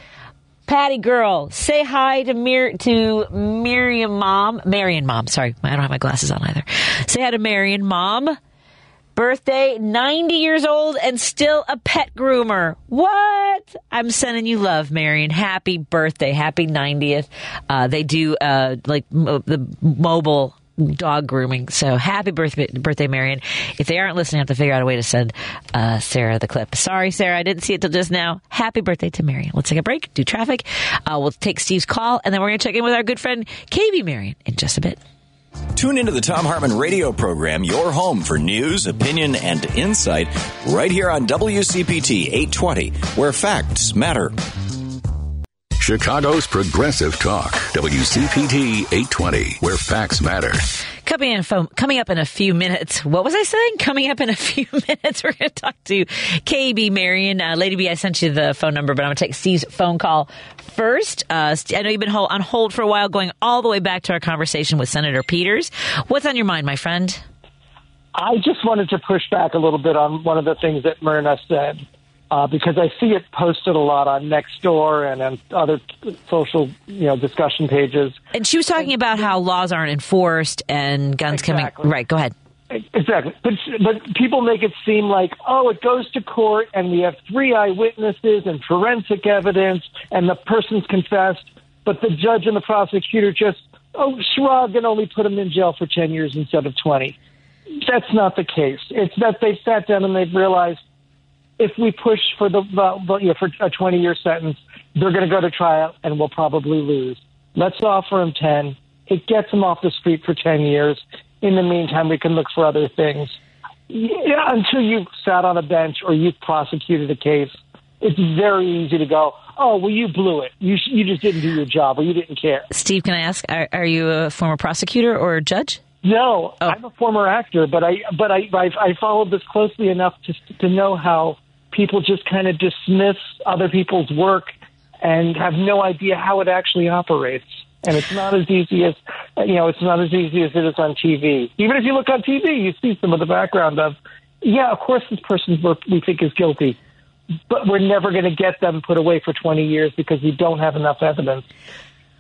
Patty girl, say hi to Mir- to Miriam mom, Marion mom. Sorry, I don't have my glasses on either. Say hi to Marion mom. Birthday, 90 years old and still a pet groomer. What? I'm sending you love, Marion. Happy birthday. Happy 90th. Uh, they do, uh, like mo- the mobile dog grooming. So happy birthday, birthday, Marion. If they aren't listening, I have to figure out a way to send uh, Sarah the clip. Sorry, Sarah, I didn't see it till just now. Happy birthday to Marion. Let's take a break, do traffic. Uh, we'll take Steve's call, and then we're going to check in with our good friend KB Marion in just a bit. Tune into the Thom Hartmann radio program, your home for news, opinion, and insight, right here on WCPT 820, where facts matter. Chicago's Progressive Talk, WCPT 820, where facts matter. Coming, in, coming up in a few minutes. What was I saying? Coming up in a few minutes, we're going to talk to KB Marion. Uh, Lady B, I sent you the phone number, but I'm going to take Steve's phone call first. Uh, I know you've been on hold for a while, going all the way back to our conversation with Senator Peters. What's on your mind, my friend? I just wanted to push back a little bit on one of the things that Myrna said. Uh, because I see it posted a lot on Nextdoor and on other social, you know, discussion pages. And she was talking about how laws aren't enforced and guns Exactly. coming. Right, go ahead. Exactly. But, but people make it seem like, oh, it goes to court and we have three eyewitnesses and forensic evidence and the person's confessed, but the judge and the prosecutor just, oh, shrug and only put him in jail for 10 years instead of 20. That's not the case. It's that they sat down and they've realized if we push for the, the, you know, for a 20 year sentence, they're going to go to trial and we'll probably lose. Let's offer them 10. It gets them off the street for 10 years. In the meantime, we can look for other things. Yeah, until you've sat on a bench or you've prosecuted a case, it's very easy to go, oh, well, you blew it. You, sh- you just didn't do your job or you didn't care. Steve, can I ask, are, are you a former prosecutor or a judge? No, oh. I'm a former actor, but I but I I, I followed this closely enough to to know how people just kind of dismiss other people's work and have no idea how it actually operates. And it's not as easy as you know. It's not as easy as it is on TV. Even if you look on TV, you see some of the background of, yeah, of course this person we think is guilty, but we're never going to get them put away for 20 years because we don't have enough evidence.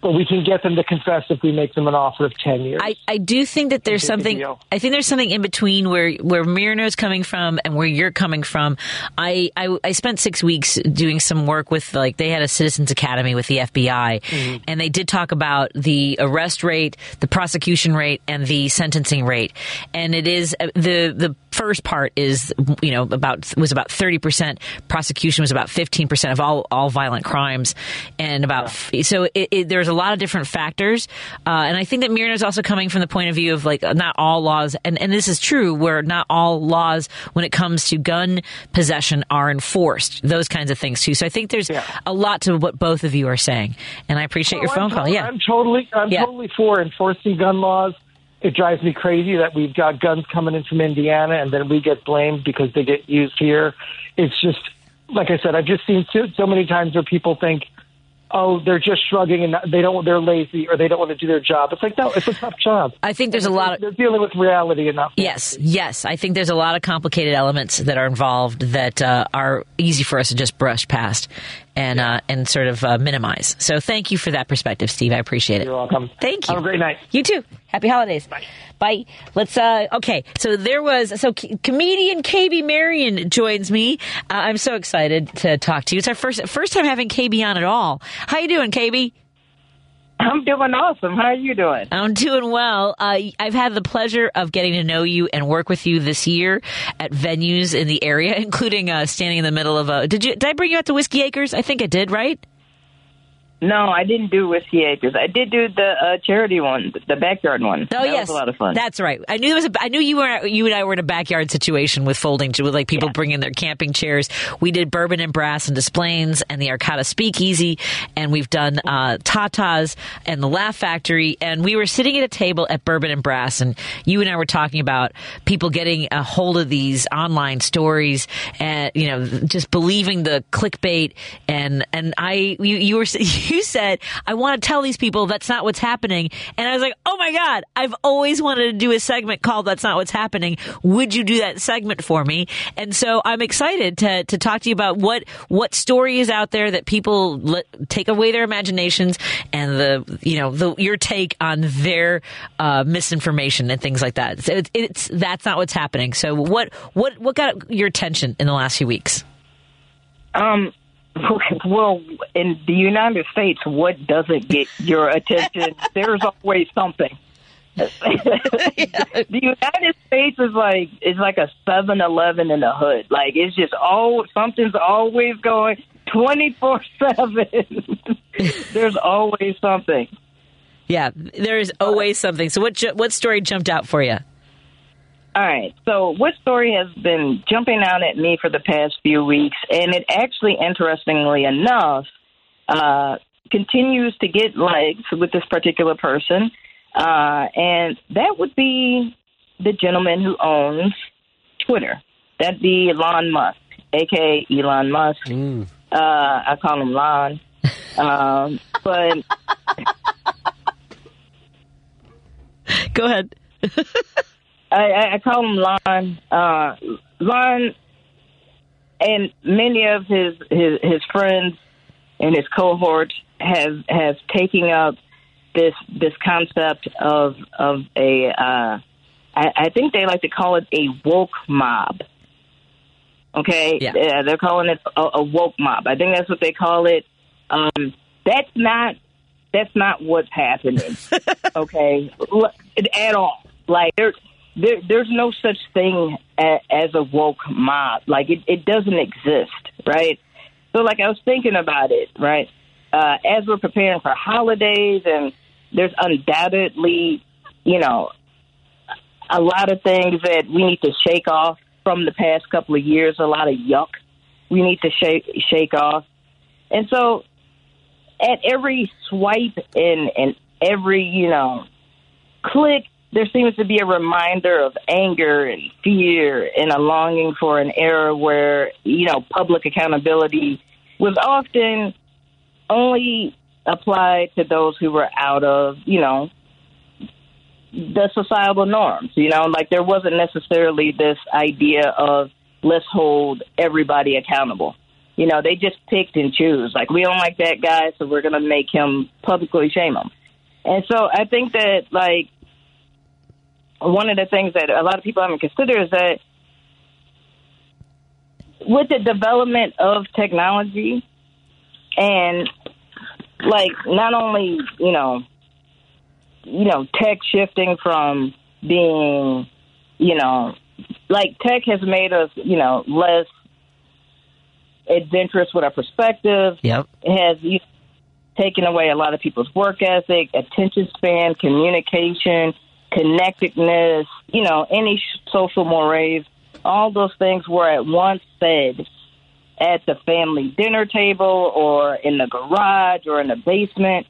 But we can get them to confess if we make them an offer of 10 years. I, I do think that there's something. I think there's something in between where where Myrna's coming from and where you're coming from. I, I I spent six weeks doing some work with like they had a Citizens Academy with the FBI, Mm-hmm. and they did talk about the arrest rate, the prosecution rate, and the sentencing rate. And it is uh, the the first part is you know about was about 30 percent prosecution was about 15 percent of all all violent crimes, and about so it, it, there's a lot of different factors. Uh, and I think that Myrna is also coming from the point of view of like not all laws, and, and this is true, where not all laws when it comes to gun possession are enforced, those kinds of things too. So I think there's a lot to what both of you are saying, and I appreciate your Oh, phone I'm call. to- Yeah. I'm totally, I'm Yeah. totally for enforcing gun laws. It drives me crazy that we've got guns coming in from Indiana and then we get blamed because they get used here. It's just, like I said, I've just seen so, so many times where people think, oh, they're just shrugging and they don't, they're lazy or they don't want to do their job. It's like, no, it's a tough job. I think there's a lot of they're dealing with reality enough. Yes, yes. I think there's a lot of complicated elements that are involved that uh, are easy for us to just brush past and uh, and sort of uh, minimize. So thank you for that perspective, Steve. I appreciate it. You're welcome. Thank you. Have a great night. You too. Happy holidays. Bye. Bye. Let's. Uh, okay. So there was. So c- comedian KB Marion joins me. Uh, I'm so excited to talk to you. It's our first first time having KB on at all. How you doing, KB? I'm doing awesome. How are you doing? I'm doing well. Uh, I've had the pleasure of getting to know you and work with you this year at venues in the area, including uh, standing in the middle of a. Did you? Did I bring you out to Whiskey Acres? I think I did. Right? No, I didn't do Whiskey Acres. I did do the uh, charity one, the backyard one. Oh that yes, was a lot of fun. That's right. I knew there was. A, I knew you were. You and I were in a backyard situation with folding, with like people bringing their camping chairs. We did bourbon and brass and displays and the Arcata Speakeasy, and we've done uh, Tatas and the Laugh Factory. And we were sitting at a table at Bourbon and Brass, and you and I were talking about people getting a hold of these online stories, and you know, just believing the clickbait. And and I, you, you were you said, I want to tell these people that's not what's happening. And I was like, oh my God, I've always wanted to do a segment called That's Not What's Happening. Would you do that segment for me? And so I'm excited to, to talk to you about what, what story is out there that people let, take away their imaginations and the, you know, the, your take on their, uh, misinformation and things like that. So it's, it's, that's not what's happening. So what, what, what got your attention in the last few weeks? Um, well, in the United States, what doesn't get your attention? There's always something. the United States is like it's like a Seven Eleven in the hood. Like it's just all something's always going twenty four seven. There's always something. Yeah, there is always something. So what what story jumped out for you? All right. So, what story has been jumping out at me for the past few weeks? And it actually, interestingly enough, uh, continues to get legs with this particular person. Uh, and that would be the gentleman who owns Twitter. That'd be Elon Musk, aka Elon Musk. Uh, I call him Lon. um, but go ahead. I, I, call him Lon. Uh, Lon and many of his, his his friends and his cohorts have have taken up this this concept of of a uh, I, I think they like to call it a woke mob. Okay, Yeah. they're calling it a, a woke mob. I think that's what they call it. Um, that's not that's not what's happening. okay, at all. Like there, there there's no such thing as a woke mob. Like it, it doesn't exist, right? So like I was thinking about it, right? Uh, as we're preparing for holidays, and there's undoubtedly, you know, a lot of things that we need to shake off from the past couple of years. A lot of yuck we need to shake shake off, and so at every swipe and and every you know click, there seems to be a reminder of anger and fear and a longing for an era where you know public accountability was often only applied to those who were out of you know the societal norms. You know, like there wasn't necessarily this idea of let's hold everybody accountable. You know, they just picked and choose. Like we don't like that guy, so we're going to make him publicly shame him. And so I think that like one of the things that a lot of people haven't considered is that with the development of technology and like not only you know you know tech shifting from being you know like tech has made us you know less adventurous with our perspective Yep. it has you taken away a lot of people's work ethic attention span communication connectedness you know any social mores all those things were at once said at the family dinner table or in the garage or in the basement.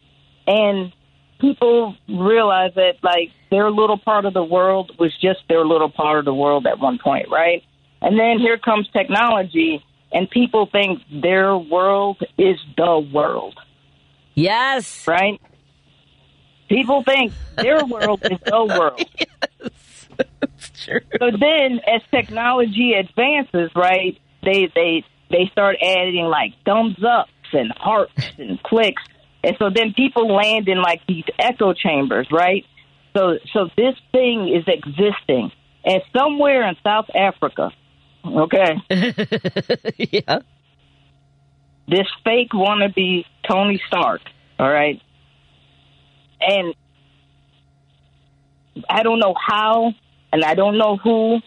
And people realize that like their little part of the world was just their little part of the world at one point right? And then here comes technology and people think their world is the world. Yes. right people think their world is the world. So then, as technology advances, right, they they they start adding like thumbs ups and hearts and clicks, and so then people land in like these echo chambers, right? So so this thing is existing, and somewhere in South Africa, okay, yeah, this fake wannabe Tony Stark, all right, and I don't know how, and I don't know who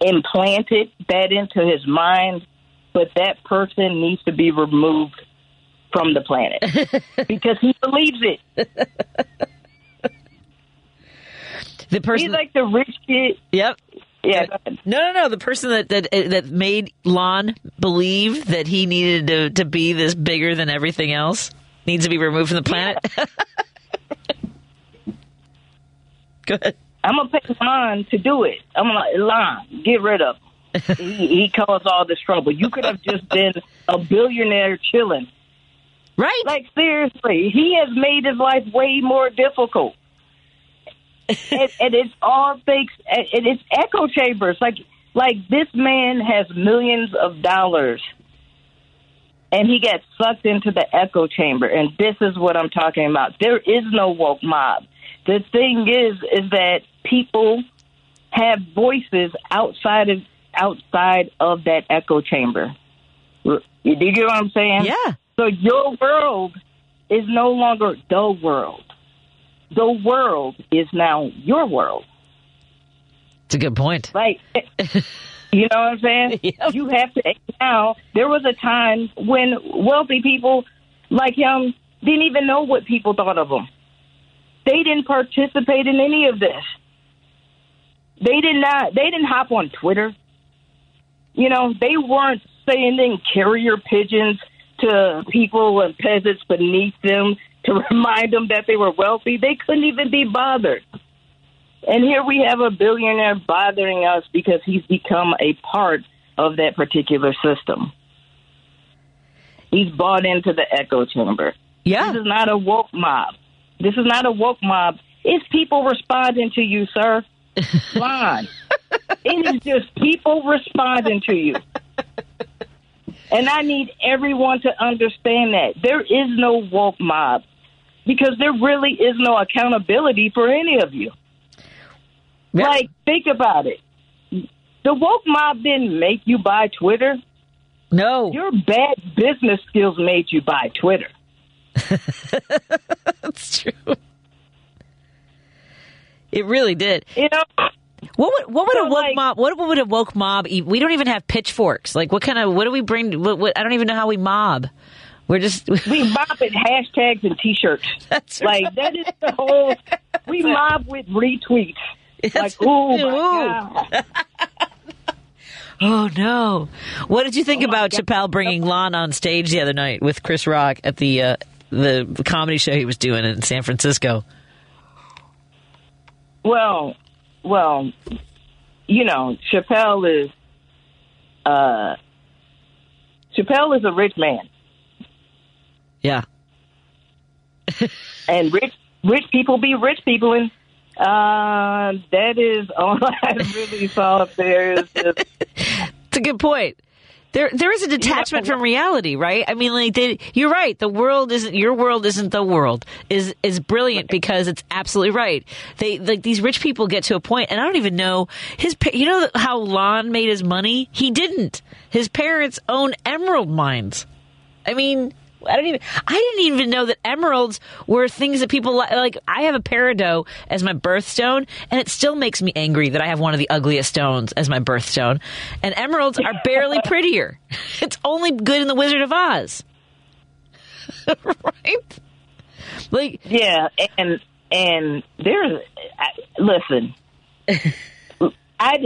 implanted that into his mind, but that person needs to be removed from the planet because he believes it. The person, He's like the rich kid. Yep. Yeah. Uh, no, no, no. The person that that uh, that made Lon believe that he needed to to be this bigger than everything else needs to be removed from the planet. Go ahead. I'm gonna pay Lon to do it. I'm gonna Lon, get rid of him. he, he caused all this trouble. You could have just been a billionaire chilling. Right. Like seriously, he has made his life way more difficult. and, and it's all thanks. And it's echo chambers. Like like this man has millions of dollars, and he gets sucked into the echo chamber. And this is what I'm talking about. There is no woke mob. The thing is, is that people have voices outside of outside of that echo chamber. You do you get what I'm saying? Yeah. So your world is no longer the world. The world is now your world. It's a good point. Like, you know what I'm saying? You have to now. There was a time when wealthy people like him didn't even know what people thought of them. They didn't participate in any of this. They did not. They didn't hop on Twitter. You know, they weren't sending carrier pigeons to people and peasants beneath them to remind them that they were wealthy. They couldn't even be bothered. And here we have a billionaire bothering us because he's become a part of that particular system. He's bought into the echo chamber. Yeah. This is not a woke mob. This is not a woke mob. It's people responding to you, sir. Line. it is just people responding to you. And I need everyone to understand that. There is no woke mob because there really is no accountability for any of you. Like, think about it. The woke mob didn't make you buy Twitter. No. Your bad business skills made you buy Twitter. That's true. It really did. You know, what would what would a woke mob? What would a woke mob? e- We don't even have pitchforks. Like, what kind of? What do we bring? What, what, I don't even know how we mob. We're just we mob with hashtags and T-shirts. That's like that is the whole. We mob with retweets. Like, oh my god. Oh no! What did you think about Chappelle bringing Lon on stage the other night with Chris Rock at the uh, the, comedy show he was doing in San Francisco? Well, well, you know, Chappelle is uh Chappelle is a rich man. Yeah. and rich rich people be rich people and uh that is all I really saw up there is just It's a good point. There, there is a detachment from reality, right? I mean, like they, you're right. The world isn't your world. Isn't the world is is brilliant because it's absolutely right. They like these rich people get to a point, and I don't even know his. You know how Lon made his money? He didn't. His parents own emerald mines. I mean, I don't even. I didn't even know that emeralds were things that people li- like. I have a peridot as my birthstone, and it still makes me angry that I have one of the ugliest stones as my birthstone. And emeralds are barely prettier. It's only good in the Wizard of Oz, right? Like, yeah, and and there's I, listen, I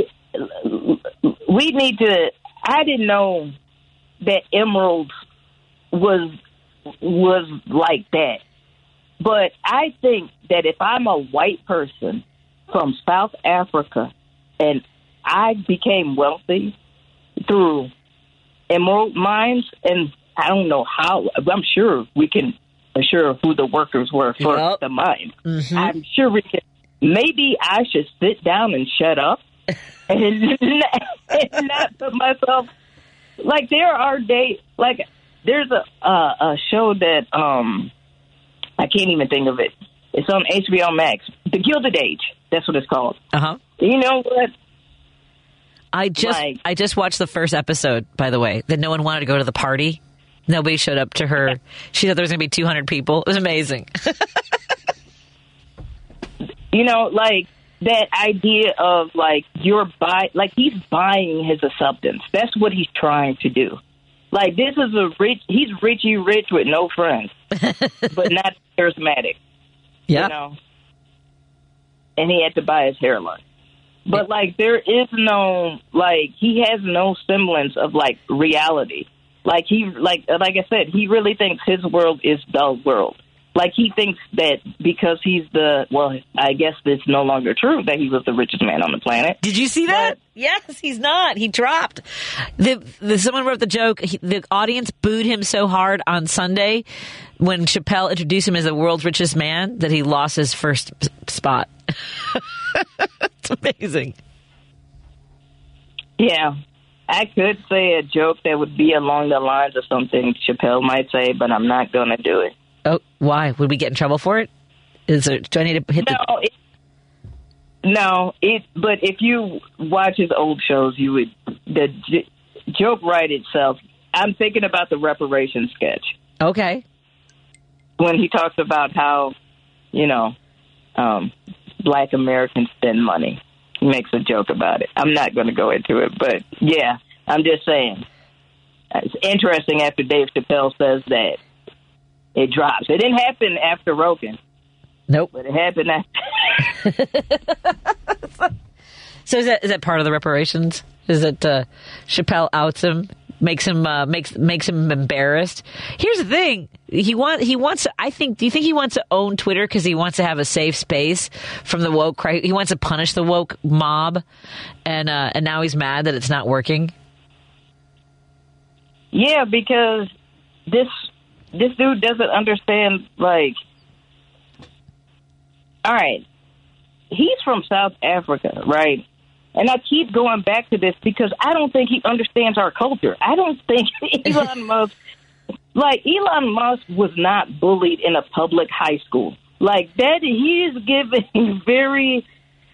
we need to. I didn't know that emeralds was was like that, but I think that if I'm a white person from South Africa and I became wealthy through emerald mines, and I don't know how. I'm sure we can assure who the workers were for the mine. Mm-hmm. I'm sure we can. Maybe I should sit down and shut up and, and not put myself like there are days like there's a uh, a show that um I can't even think of it. It's on HBO Max. The Gilded Age. That's what it's called. Uh huh. You know what? I just Like- I just watched the first episode. By the way, that no one wanted to go to the party. Nobody showed up to her. She thought there was going to be 200 people. It was amazing. you know, like that idea of like you're buy like he's buying his acceptance. That's what he's trying to do. Like this is a rich he's Richie rich with no friends. but not charismatic. Yeah. You know. And he had to buy his hairline. But like there is no like he has no semblance of like reality. Like he like like I said, he really thinks his world is the world. Like he thinks that because he's the well, I guess it's no longer true that he was the richest man on the planet. Did you see that? yes, he's not. He dropped. The, the someone wrote the joke. He, the audience booed him so hard on Sunday when Chappelle introduced him as the world's richest man that he lost his first spot. it's amazing. Yeah. I could say a joke that would be along the lines of something Chappelle might say, but I'm not going to do it. Oh, why would we get in trouble for it? Is there? Do I need to hit the? No, it, no, it. But if you watch his old shows, you would the j- joke right itself. I'm thinking about the reparation sketch Okay. when he talks about how, you know, um, black Americans spend money. He makes a joke about it. I'm not going to go into it, but yeah, I'm just saying. It's interesting after Dave Chappelle says that it drops. It didn't happen after Rogan. Nope. But it happened after. So is that is that part of the reparations? Is it uh, Chappelle outs him, makes him uh, makes makes him embarrassed? Here's the thing: he want he wants. To, I think. Do you think he wants to own Twitter because he wants to have a safe space from the woke? He wants to punish the woke mob, and uh, and now he's mad that it's not working. Yeah, because this this dude doesn't understand. Like, all right, he's from South Africa, right? And I keep going back to this because I don't think he understands our culture. I don't think Elon Musk, like Elon Musk, was not bullied in a public high school. Like that, he is giving very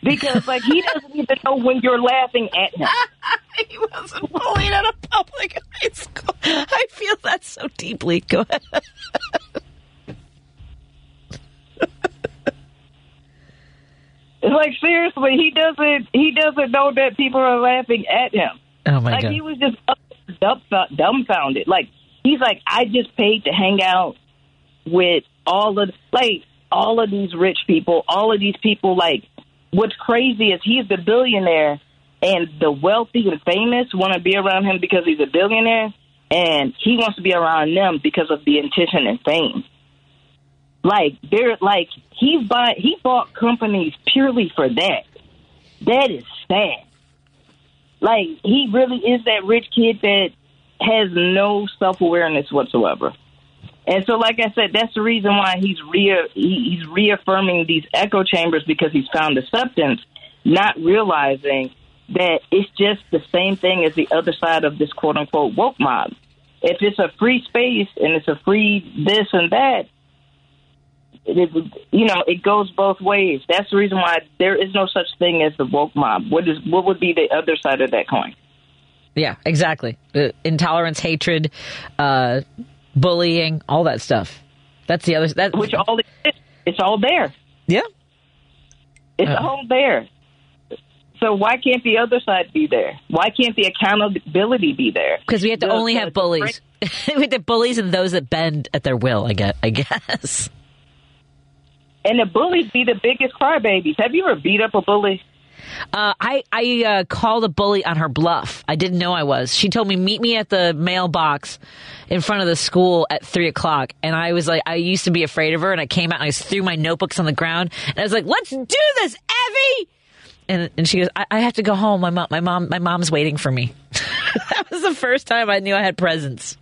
because like he doesn't even know when you're laughing at him. he wasn't bullied at a public high school. I feel that so deeply. Go ahead. Like seriously, he doesn't he doesn't know that people are laughing at him. Oh my like god. Like he was just dumb- dumbfounded. Like he's like, I just paid to hang out with all of like all of these rich people, all of these people. Like what's crazy is he's the billionaire, and the wealthy and famous want to be around him because he's a billionaire, and he wants to be around them because of the attention and fame. Like they're like he's buy he bought companies purely for that. That is sad. Like he really is that rich kid that has no self awareness whatsoever. And so, like I said, that's the reason why he's re—he's reaffirming these echo chambers because he's found acceptance, not realizing that it's just the same thing as the other side of this quote unquote woke mob. If it's a free space and it's a free this and that, you know, it goes both ways. That's the reason why there is no such thing as the woke mob. What is what would be the other side of that coin? Yeah, exactly. Uh, intolerance, hatred, uh, bullying, all that stuff. That's the other. That which all it it's all there. Yeah, it's Uh. all there. So why can't the other side be there? Why can't the accountability be there? Because we have to The- only the- have bullies. we have to bullies and those that bend at their will. I guess. I guess. And the bullies be the biggest crybabies. Have you ever beat up a bully? Uh, I I uh, called a bully on her bluff. I didn't know I was. She told me meet me at the mailbox in front of the school at three o'clock, and I was like, I used to be afraid of her, and I came out and I threw my notebooks on the ground, and I was like, "Let's do this, Evie!" And and she goes, I, I have to go home. My mom, my mom, my mom's waiting for me. that was the first time I knew I had presents.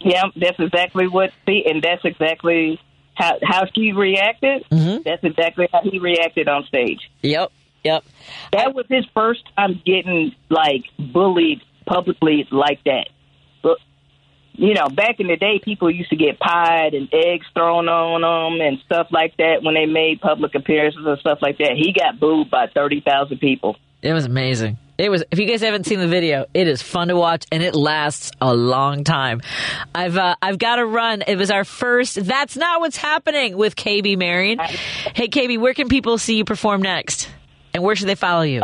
Yeah, that's exactly what. See, and that's exactly how how she reacted. Mm-hmm. That's exactly how he reacted on stage. Yep, yep. That was his first time getting like bullied publicly like that. But you know, back in the day, people used to get pied and eggs thrown on them and stuff like that when they made public appearances and stuff like that. He got booed by thirty thousand people. It was amazing. It was. If you guys haven't seen the video, it is fun to watch and it lasts a long time. I've uh, I've got to run. It was our first. That's not what's happening with KB Marion. Hey KB, where can people see you perform next, and where should they follow you?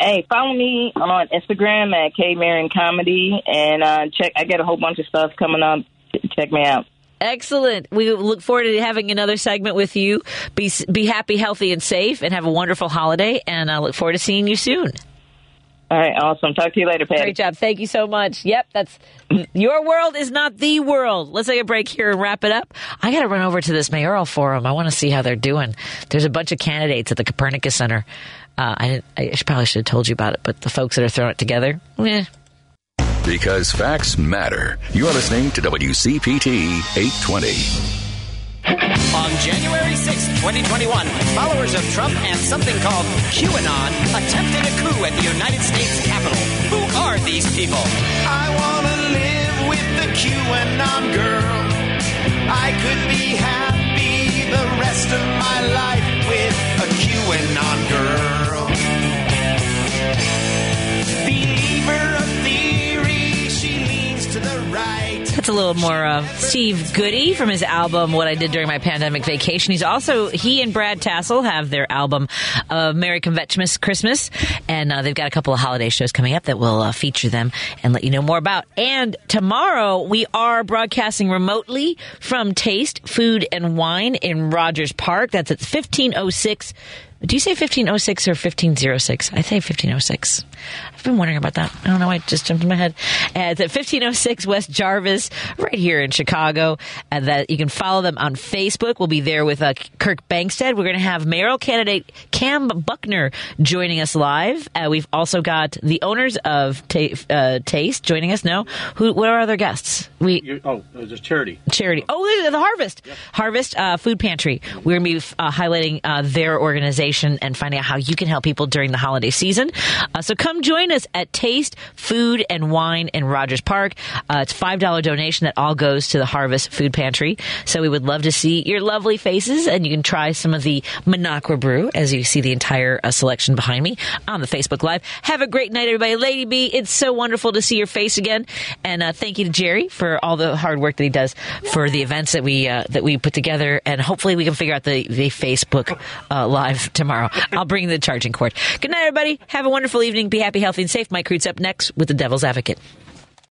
Hey, follow me on Instagram at K Marion Comedy and uh, check. I got a whole bunch of stuff coming up. Check me out. Excellent. We look forward to having another segment with you. Be be happy, healthy, and safe, and have a wonderful holiday. And I look forward to seeing you soon. All right, awesome. Talk to you later, Patty. Great job. Thank you so much. Yep, that's your world is not the world. Let's take a break here and wrap it up. I got to run over to this mayoral forum. I want to see how they're doing. There's a bunch of candidates at the Copernicus Center. Uh, I, I probably should have told you about it, but the folks that are throwing it together, eh. Because facts matter. You're listening to WCPT 820. On January 6, 2021, followers of Trump and something called QAnon attempted a coup at the United States Capitol. Who are these people? I wanna live with the QAnon girl. I could be happy the rest of my life with a QAnon girl. That's a little more uh, Steve Goodie from his album "What I Did During My Pandemic Vacation." He's also he and Brad Tassell have their album uh, "Merry Convectimus Christmas," and uh, they've got a couple of holiday shows coming up that will uh, feature them and let you know more about. And tomorrow we are broadcasting remotely from Taste Food and Wine in Rogers Park. That's at fifteen oh six. Do you say 1506 or 1506? I say 1506. I've been wondering about that. I don't know. why It just jumped in my head. Uh, it's at 1506 West Jarvis, right here in Chicago. And that you can follow them on Facebook. We'll be there with uh, Kirk Bangstad. We're going to have mayoral candidate Kam Buckner joining us live. Uh, we've also got the owners of Ta- uh, Taste joining us. No, who? What are other guests? We You're, oh, was a charity. charity. Oh, the, Harvest, Harvest uh, Food Pantry. We're going to be uh, highlighting uh, their organization and finding out how you can help people during the holiday season. Uh, so come join us at Taste Food and Wine in Rogers Park. Uh, it's five dollar donation that all goes to the Harvest Food Pantry. So we would love to see your lovely faces, and you can try some of the Minocqua Brew as you see the entire uh, selection behind me on the Facebook Live. Have a great night, everybody. Lady B, it's so wonderful to see your face again, and uh, thank you to Jerry for all the hard work that he does for the events that we uh, that we put together, and hopefully we can figure out the the Facebook uh, Live tomorrow. I'll bring the charging cord. Good night, everybody. Have a wonderful evening. Be happy, healthy, safe. Mike Creed's up next with the Devil's Advocate.